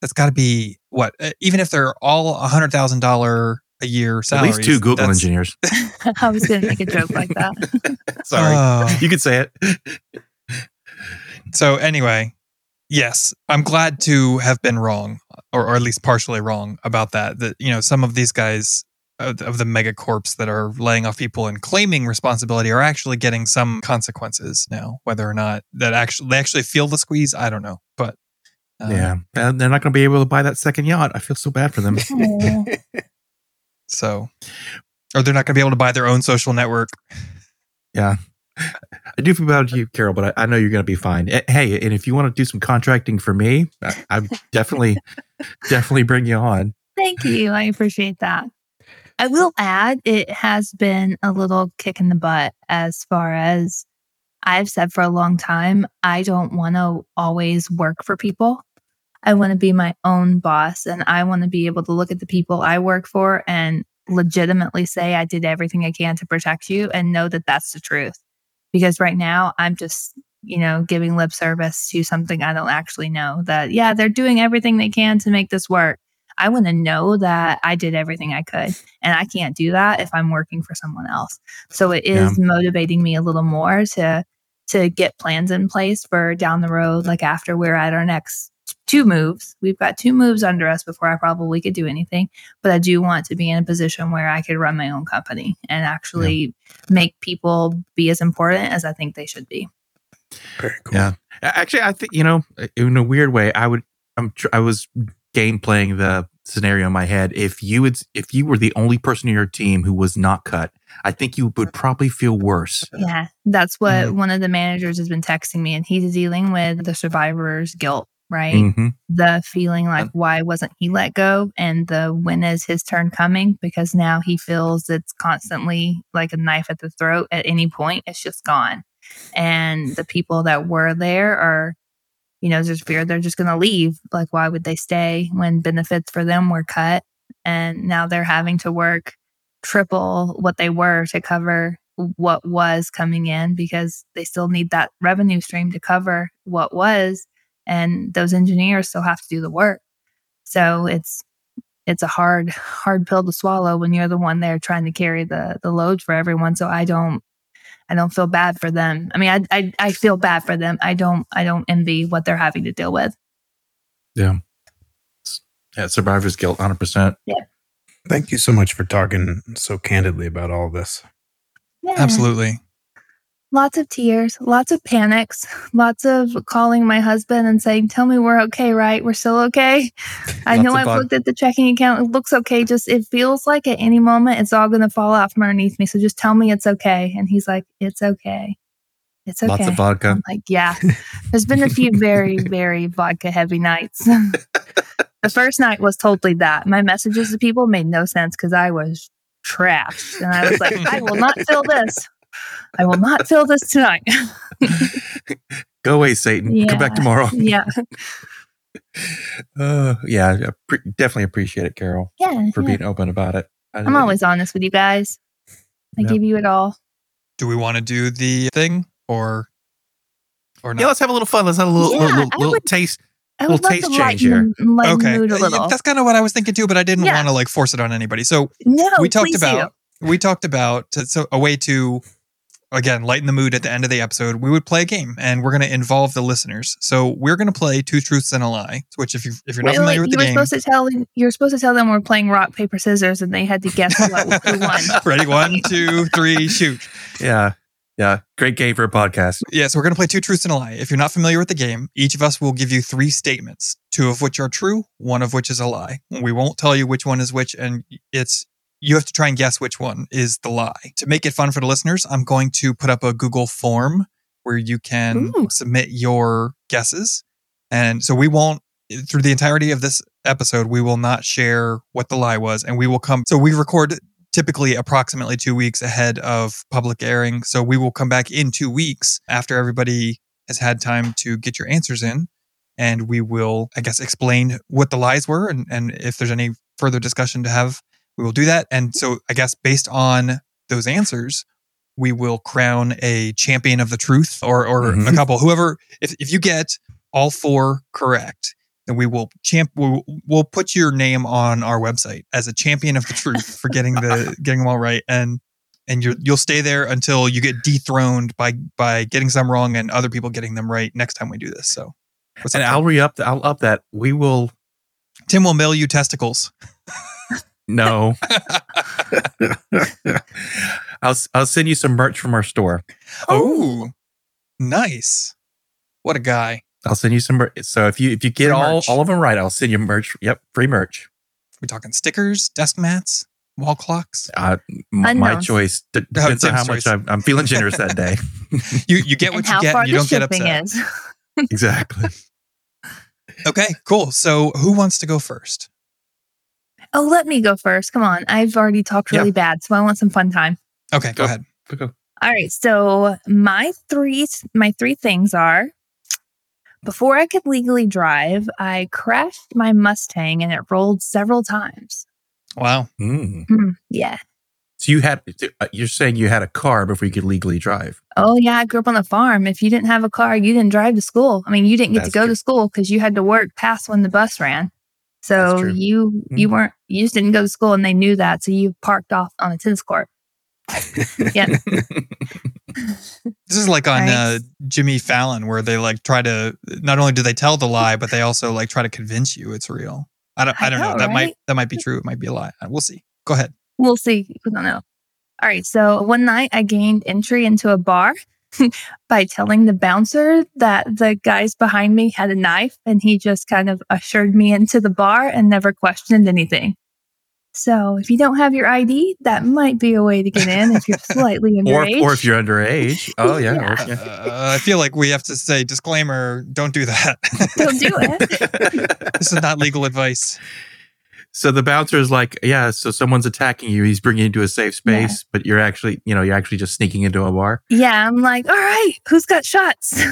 that's got to be what? uh, Even if they're all a hundred thousand dollar a year At least two Google engineers. I was going to make a joke like that. Sorry, Oh. you could say it. so anyway, yes, I'm glad to have been wrong or, or at least partially wrong about that. That you know some of these guys of, of the megacorps that are laying off people and claiming responsibility are actually getting some consequences now. Whether or not that actually they actually feel the squeeze, I don't know. But um, yeah, and they're not going to be able to buy that second yacht. I feel so bad for them. So or they're not going to be able to buy their own social network. Yeah. I do feel bad you, Carol, but I, I know you're going to be fine. Eh, Hey, and if you want to do some contracting for me, I, I definitely, definitely bring you on. Thank you. I appreciate that. I will add, it has been a little kick in the butt as far as I've said for a long time. I don't want to always work for people. I want to be my own boss and I want to be able to look at the people I work for and legitimately say I did everything I can to protect you and know that that's the truth. Because right now I'm just, you know, giving lip service to something I don't actually know that, yeah, they're doing everything they can to make this work. I want to know that I did everything I could. And I can't do that if I'm working for someone else. So it is motivating me a little more to to get plans in place for down the road, like after we're at our next two moves. We've got two moves under us before I probably could do anything. But I do want to be in a position where I could run my own company and actually make people be as important as I think they should be. Very cool. Yeah. Actually, I think, you know, in a weird way, I would, I'm, tr- I was game playing the scenario in my head. If you would, if you were the only person in your team who was not cut, I think you would probably feel worse. Yeah, that's what mm. one of the managers has been texting me, and he's dealing with the survivor's guilt, right? hmm The feeling like, why wasn't he let go? And the when is his turn coming? Because now he feels it's constantly like a knife at the throat at any point, it's just gone. And the people that were there are, you know, there's fear they're just going to leave. Like, why would they stay when benefits for them were cut? And now they're having to work triple what they were to cover what was coming in because they still need that revenue stream to cover what was and those engineers still have to do the work so it's it's a hard hard pill to swallow when you're the one there trying to carry the the load for everyone so i don't i don't feel bad for them i mean i i, I feel bad for them i don't i don't envy what they're having to deal with Yeah. Yeah. Survivor's guilt, 100%. Yeah. Thank you so much for talking so candidly about all this. yeah. Absolutely. Lots of tears, lots of panics, lots of calling my husband and saying, Tell me we're okay, right? We're still okay. I know I've looked at the checking account. It looks okay. Just it feels like at any moment it's all going to fall out from underneath me. So just tell me it's okay. And he's like, It's okay. It's okay. Lots of vodka. I'm like, yeah. There's been a few very, very vodka heavy nights. the first night was totally that. My messages to people made no sense because I was trashed. And I was like, I will not fill this. I will not fill this tonight. Go away, Satan. Come back tomorrow. yeah. Uh, yeah. Pre- definitely appreciate it, Carol, Yeah. for yeah. being open about it. I I'm always honest with you guys. I Yep. give you it all. Do we want to do the thing or or not? Yeah, let's have a little fun. Let's have a little, Yeah, little, little, little would- taste. I Little taste to change here. the- okay, mood a Uh, little. that's kind of what I was thinking too, but I didn't Yeah. want to like force it on anybody. So no, we talked about do. we talked about so a way to again lighten the mood at the end of the episode. We would play a game, and we're going to involve the listeners. So we're going to play two truths and a lie. Which, if you if you're not Wait, familiar wait, with you the game, supposed to tell you were supposed to tell them we're playing rock paper scissors, and they had to guess what, who won. ready? One, two, three, shoot. Yeah. Yeah. Great game for a podcast. Yeah, so we're going to play two truths and a lie. If you're not familiar with the game, each of us will give you three statements, two of which are true, one of which is a lie. We won't tell you which one is which, and it's you have to try and guess which one is the lie. To make it fun for the listeners, I'm going to put up a Google form where you can Ooh. submit your guesses. And so we won't through the entirety of this episode, we will not share what the lie was, and we will come. So we record typically approximately two weeks ahead of public airing. So we will come back in two weeks after everybody has had time to get your answers in. And we will, I guess, explain what the lies were. And, and if there's any further discussion to have, we will do that. And so I guess based on those answers, we will crown a champion of the truth or, or a Mhm. couple, whoever, if, if you get all four correct, then we will champ we'll, we'll put your name on our website as a champion of the truth for getting the getting them all right and and you're you'll stay there until you get dethroned by by getting some wrong and other people getting them right next time we do this so And I'll re up. I'll up that. We will. Tim will mail you testicles. No. I'll I'll send you some merch from our store. Oh, nice. What a guy. I'll send you some merch. So if you if you get Free all merch. all of them right, I'll send you merch. Yep, free merch. we talking stickers, desk mats, wall clocks? Uh, m- my choice D- depends on Tim's how much. I'm, I'm feeling generous that day. You you get what and you get and you don't get shipping upset. is. exactly. Okay, cool. So who wants to go first? Oh, let me go first. Come on. I've already talked Yeah. really bad, so I want some fun time. Okay, go Go. ahead. Go. All right. So my three my three things are before I could legally drive, I crashed my Mustang and it rolled several times. Wow. Mm. Hmm, yeah. So you had uh, you're saying you had a car before you could legally drive. Oh yeah, I grew up on a farm. If you didn't have a car, you didn't drive to school. I mean, you didn't get That's to go true. to school because you had to work past when the bus ran. That's So true. you you weren't you just didn't go to school and they knew that. So you parked off on a tennis court. Yeah. This is like on Right. uh, Jimmy Fallon, where they like try to not only do they tell the lie, but they also like try to convince you it's real. I don't. I, I don't know. know, That might that might be true. It might be a lie. We'll see. Go ahead. We'll see. We don't know. All right. So one night I gained entry into a bar by telling the bouncer that the guys behind me had a knife and he just kind of ushered me into the bar and never questioned anything. So if you don't have your ID, that might be a way to get in if you're slightly or underage. or if you're underage. Oh yeah. Yeah. yeah. Uh, I feel like we have to say disclaimer. Don't do that. Don't do it. this is not legal advice. So the bouncer is like, yeah. So someone's attacking you. He's bringing you into a safe Yeah. space, but you're actually, you know, you're actually just sneaking into a bar. Yeah, I'm like, all right, who's got shots?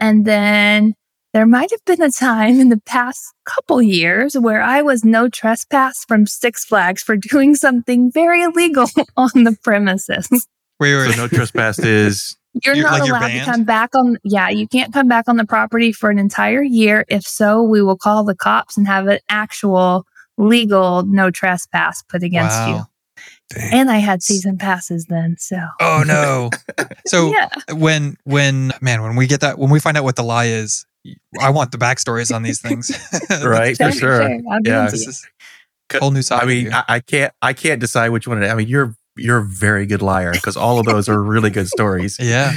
and then there might have been a time in the past couple years where I was no trespass from Six Flags for doing something very illegal on the premises. Wait, so wait. no trespass is You're, You're- not like allowed to come back on. Yeah, you can't come back on the property for an entire year. If so, we will call the cops and have an actual legal no trespass put against Wow. you. Dang. And I had season passes then, so Oh no. So yeah. when when man when we get that when we find out what the lie is, I want the backstories on these things. right for sure. I'll Yeah. This is a whole new side. I mean. I, I can't, I can't decide which one. It, I mean, you're, you're a very good liar because all of those are really good stories. yeah.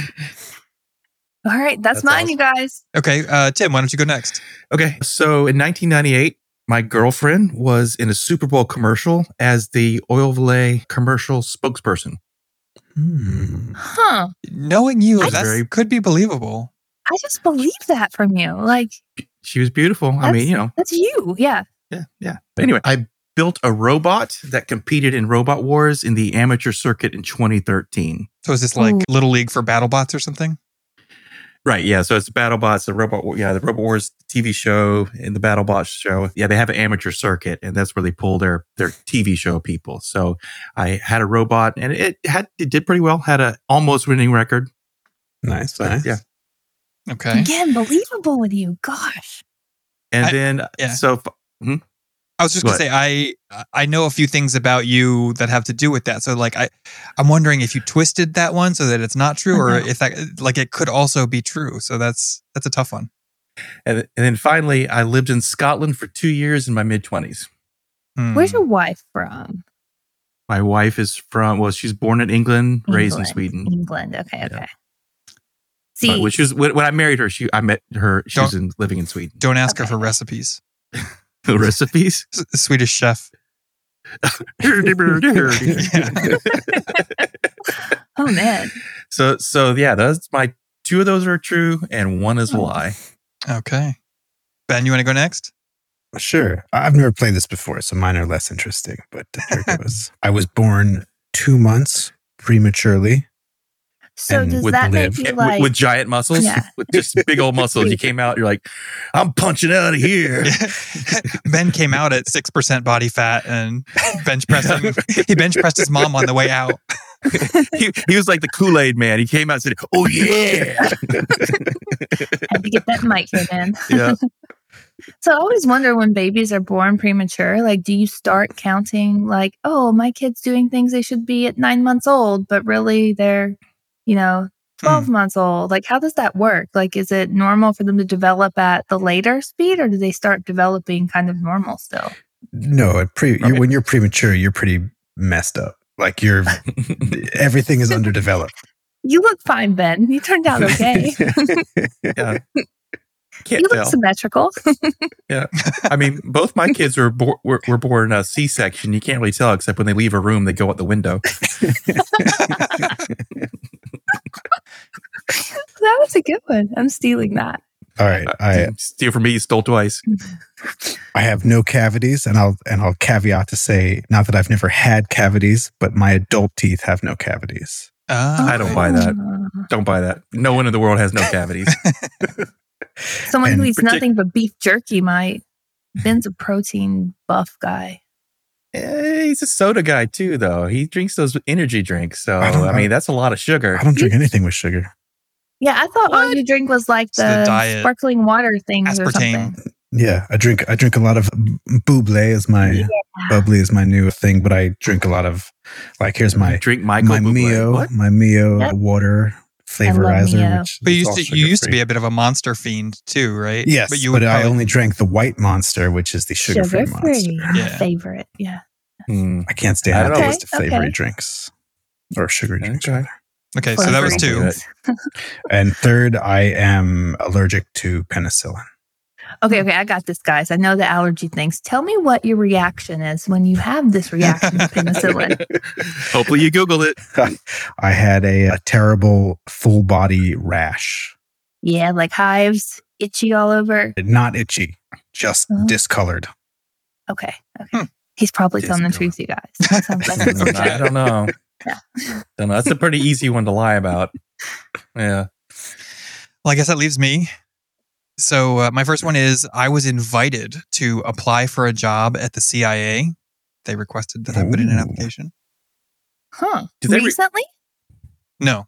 All right, that's, That's mine, awesome. you guys. Okay, uh, Tim, why don't you go next? Okay, so in 1998, my girlfriend was in a Super Bowl commercial as the Oil Valet commercial spokesperson. Hmm. Huh. Knowing you, I- that could be believable. I just believe that from you. Like, She was beautiful. I mean, you know, that's you. Yeah. yeah, yeah. But anyway, I built a robot that competed in Robot Wars in the amateur circuit in 2013. So is this like Ooh. Little League for BattleBots or something? Right. Yeah. So it's BattleBots, the robot, yeah, the Robot Wars TV show and the BattleBots show. Yeah, they have an amateur circuit, and that's where they pull their their TV show people. So I had a robot, and it had it did pretty well. Had a almost winning record. Nice. But, nice. yeah. Okay. Again, believable with you. Gosh. And I- then yeah. so hmm? I was just gonna say I I know a few things about you that have to do with that. So like I I'm wondering if you twisted that one so that it's not true, or Mhm. if that like it could also be true. So that's that's a tough one. and, and then finally, I lived in Scotland for two years in my mid twenties. Hmm. Where's your wife from? My wife is from well, she's born in England, raised in Sweden. England. Okay. Okay. Yeah. See, But when she was when, when I married her, she I met her. She was in, living in Sweden. Don't ask her for recipes. Recipes. S- Swedish chef. oh man. So so yeah, that's my two of those are true and one is a Oh. lie. Okay. Ben, you want to go next? Sure. I've never played this before, so mine are less interesting, but here it goes. I was born two months prematurely. So And does with that live- make you with, like? with giant muscles, Yeah. with just big old muscles. You came out, you're like, I'm punching out of here. ben came out at six percent body fat and bench pressing. he bench pressed his mom on the way out. he, he was like the Kool Aid man. He came out and said, "Oh yeah, I had to get that mic hit in. yeah." So I always wonder when babies are born premature, like, do you start counting like, oh, my kid's doing things they should be at nine months old, but really they're, you know, 12 hmm. months old. Like, how does that work? Like, is it normal for them to develop at the later speed or do they start developing kind of normal still? No, at pre, Right. you're, when you're premature, you're pretty messed up. Like you're everything is underdeveloped. You look fine, Ben. You turned out okay. yeah. Can't you look symmetrical. yeah, I mean, both my kids were bo- were, were born a C section. You can't really tell except when they leave a room, they go out the window. that was a good one. I'm stealing that. All right, I Steal from me, you stole twice. I have no cavities, and I'll and I'll caveat to say not that I've never had cavities, but my adult teeth have no cavities. Ah, I don't buy that. Don't buy that. No one in the world has no cavities. Someone who eats partic- nothing but beef jerky might. Ben's a protein buff guy. Eh, he's a soda guy too, though. He drinks those energy drinks. So I don't- I mean, that's a lot of sugar. I don't drink anything with sugar. Yeah, I thought all you drink was like the the, diet. sparkling water things or something. Yeah, I drink I drink a lot of bubly is my Yeah. bubly is my new thing, but I drink a lot of like here's my drink Michael my Bublé. Mio What? my Mio Yep. water flavorizer. Which But you used to you used to be a bit of a monster fiend too, right? Yes, but but, you would I only drank the white monster, which is the sugar free Sugar monster. free. My Yeah. favorite. Yeah. Hmm. I can't stay I on the know. list of Okay, flavory okay. drinks or sugary drinks. Okay. rather. Okay, so that was two. And third, I am allergic to penicillin. Okay, okay, I got this, guys. I know the allergy things. Tell me what your reaction is when you have this reaction to penicillin. Hopefully you Googled it. I had a, a terrible full body rash, Yeah, like hives, itchy all over. not itchy, just Oh. discolored. Okay, okay. Hmm. He's probably telling the truth, you guys. That like it's Okay. okay. I don't know. Yeah. Don't know. That's a pretty easy one to lie about. Yeah. Well, I guess that leaves me. So uh, my first one is I was invited to apply for a job at the CIA. They requested that I put in an application. Huh? Did they re- Recently? No,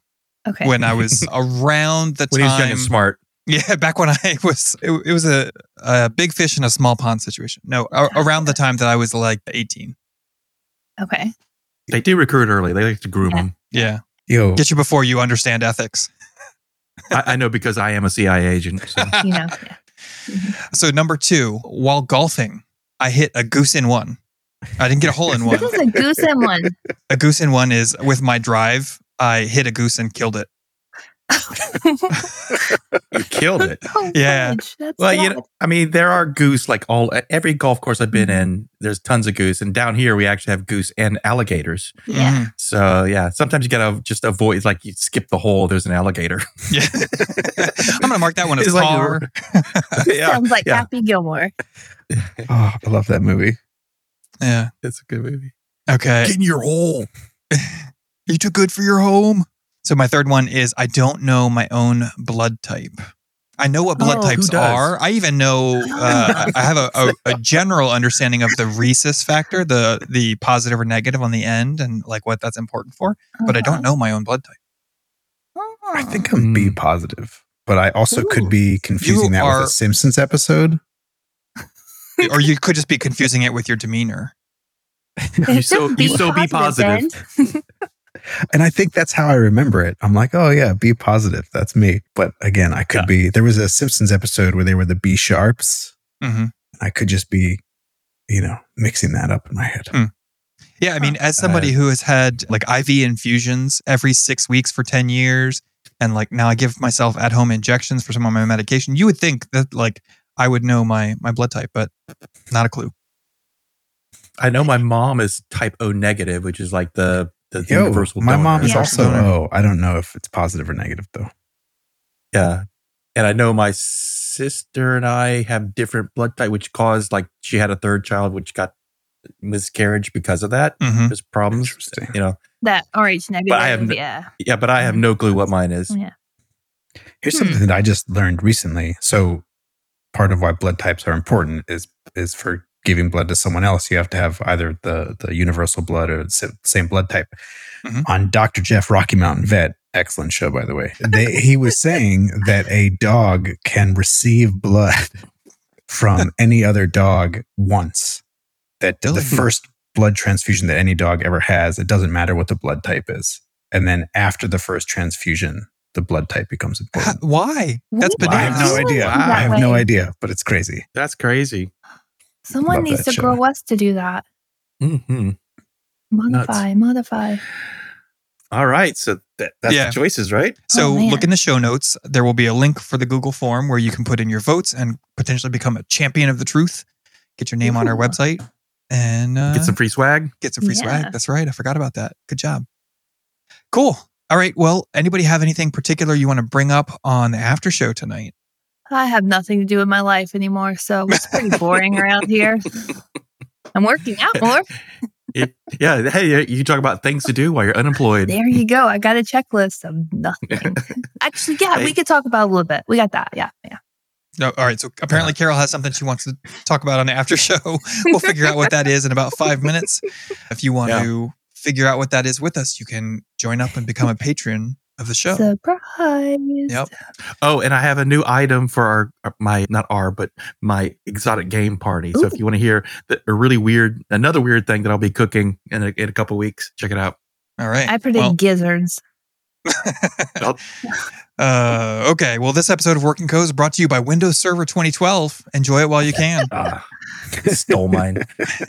okay. when I was around the time When he was young time. and smart. Yeah, back when I was, it, it was a, a big fish in a small pond situation. No, a- around the time that I was like 18. okay. They do recruit early. They like to groom Yeah. them. Yeah. Yo, Get you before you understand ethics. I, I know because I am a CIA agent. So. You know. Yeah. So, number two, while golfing, I hit a goose in one. I didn't get a hole in one. What is a goose in one? A goose in one is with my drive, I hit a goose and killed it. You killed it. Oh, Yeah. fudge. That's Well, you know, I mean, there are goose like all every golf course I've been in. There's tons of goose, and down here we actually have goose and alligators. yeah. Mhm. So yeah, sometimes you gotta just avoid. Like you skip the hole. There's an alligator. Yeah. I'm going to mark that one as It's like par. yeah, Sounds like yeah. Happy Gilmore. oh, I love that movie. yeah. it's a good movie. Okay. in your hole. You too good for your home. So my third one is I don't know my own blood type. I know what blood Oh. types are. I even know uh, I I have a, a, a general understanding of the rhesus factor, the the positive or negative on the end, and like what that's important for. But I don't know my own blood type. Uh-huh. I think I'm B Mm. positive, but I also Ooh. could be confusing that are- with a Simpsons episode. or you could just be confusing it with your demeanor. You so you so be positive. Ben. And I think that's how I remember it. I'm like, oh yeah, be positive. That's me. But again, I could Yeah. be. There was a Simpsons episode where they were the B sharps. hmm I could just be, you know, mixing that up in my head. Hmm. Yeah, I mean, as somebody who has had like IV infusions every six weeks for 10 years, and like now I give myself at home injections for some of my medication, you would think that like I would know my my blood type, but not a clue. I know my mom is type O negative, which is like the the Yo, universal. my donor. mom is Yeah. also Donor. O. I don't know if it's positive or negative though. Yeah. And I know my sister and I have different blood type, which caused like she had a third child, which got miscarriage because of that. hmm There's problems, you know. That RH negative. But I have n- yeah. Yeah, but I have no clue what mine is. Yeah. Here's Hmm. something that I just learned recently. So part of why blood types are important is is for giving blood to someone else. You have to have either the the universal blood or the same blood type. Mhm. On Dr. Jeff Rocky Mountain Vet, excellent show by the way. They, he was saying that a dog can receive blood from any other dog once. That Really? the first blood transfusion that any dog ever has, it doesn't matter what the blood type is. And then after the first transfusion, the blood type becomes Ha- important. Why? That's We I have no idea. is it I have no idea, but it's crazy. That's crazy. Someone Love needs to show. grow us to do that. hmm Modify, modify. All right. So that, that's Yeah. the choices, right? So Oh, look in the show notes. There will be a link for the Google form where you can put in your votes and potentially become a champion of the truth. Get your name on our website and uh, Get some free swag. get some free swag. That's right. I forgot about that. Good job. Cool. All right. Well, anybody have anything particular you want to bring up on the after show tonight? I have nothing to do with my life anymore, so it's pretty boring around here. I'm working out more. It- yeah. Hey, you can talk about things to do while you're unemployed. There you go. I got a checklist of nothing. Actually, yeah, we could talk about it a little bit. We got that. Yeah, yeah. No. All right. So apparently Carol has something she wants to talk about on the after show. we'll figure out what that is in about five minutes. If you want Yeah. to figure out what that is with us, you can join up and become a patron of the show. Surprise. Yep. Oh, and I have a new item for our uh, my not our but my exotic game party. So if you want to hear the, a really weird another weird thing that I'll be cooking in a, in a couple weeks, check it out. All right. I predict Well, gizzards. uh, okay. Well, this episode of Working Code is brought to you by Windows Server 2012. Enjoy it while you can. Ah, stole mine.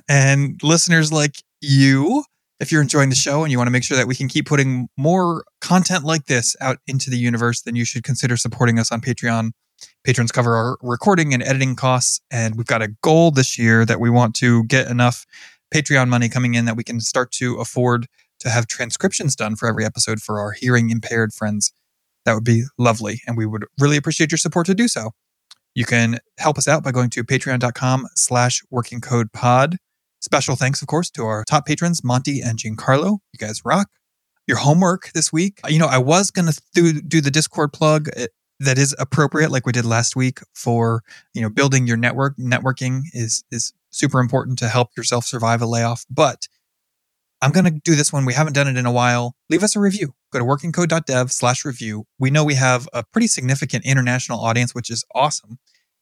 and listeners like you, if you're enjoying the show and you want to make sure that we can keep putting more content like this out into the universe, then you should consider supporting us on Patreon. Patrons cover our recording and editing costs. And we've got a goal this year that we want to get enough Patreon money coming in that we can start to afford to have transcriptions done for every episode for our hearing impaired friends. That would be lovely. And we would really appreciate your support to do so. You can help us out by going to patreon.com slash working code pod. Special thanks, of course, to our top patrons, Monty and Giancarlo. You guys rock. Your homework this week. You know, I was going to do, do the Discord plug uh, that is appropriate, like we did last week for, you know, building your network. Networking is, is super important to help yourself survive a layoff. But I'm going to do this one. We haven't done it in a while. Leave us a review. Go to workingcode.dev slash review. We know we have a pretty significant international audience, which is awesome.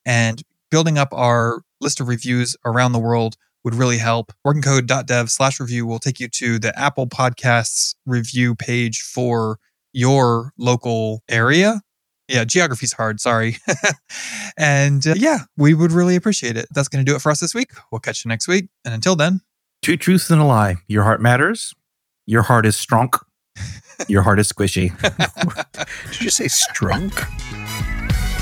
And building up our list of reviews around the world would really help. Workingcode.dev slash review will take you to the Apple Podcasts review page for your local area. Yeah, geography's hard. Sorry. and uh, yeah, we would really appreciate it. That's going to do it for us this week. We'll catch you next week. And until then, Two truths and a lie. Your heart matters. Your heart is strong. Your heart is squishy. Did you say strunk?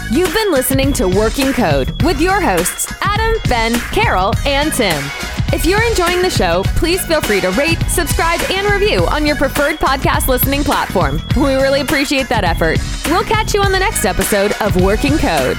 You've been listening to Working Code with your hosts, Adam, Ben, Carol, and Tim. If you're enjoying the show, please feel free to rate, subscribe, and review on your preferred podcast listening platform. We really appreciate that effort. We'll catch you on the next episode of Working Code.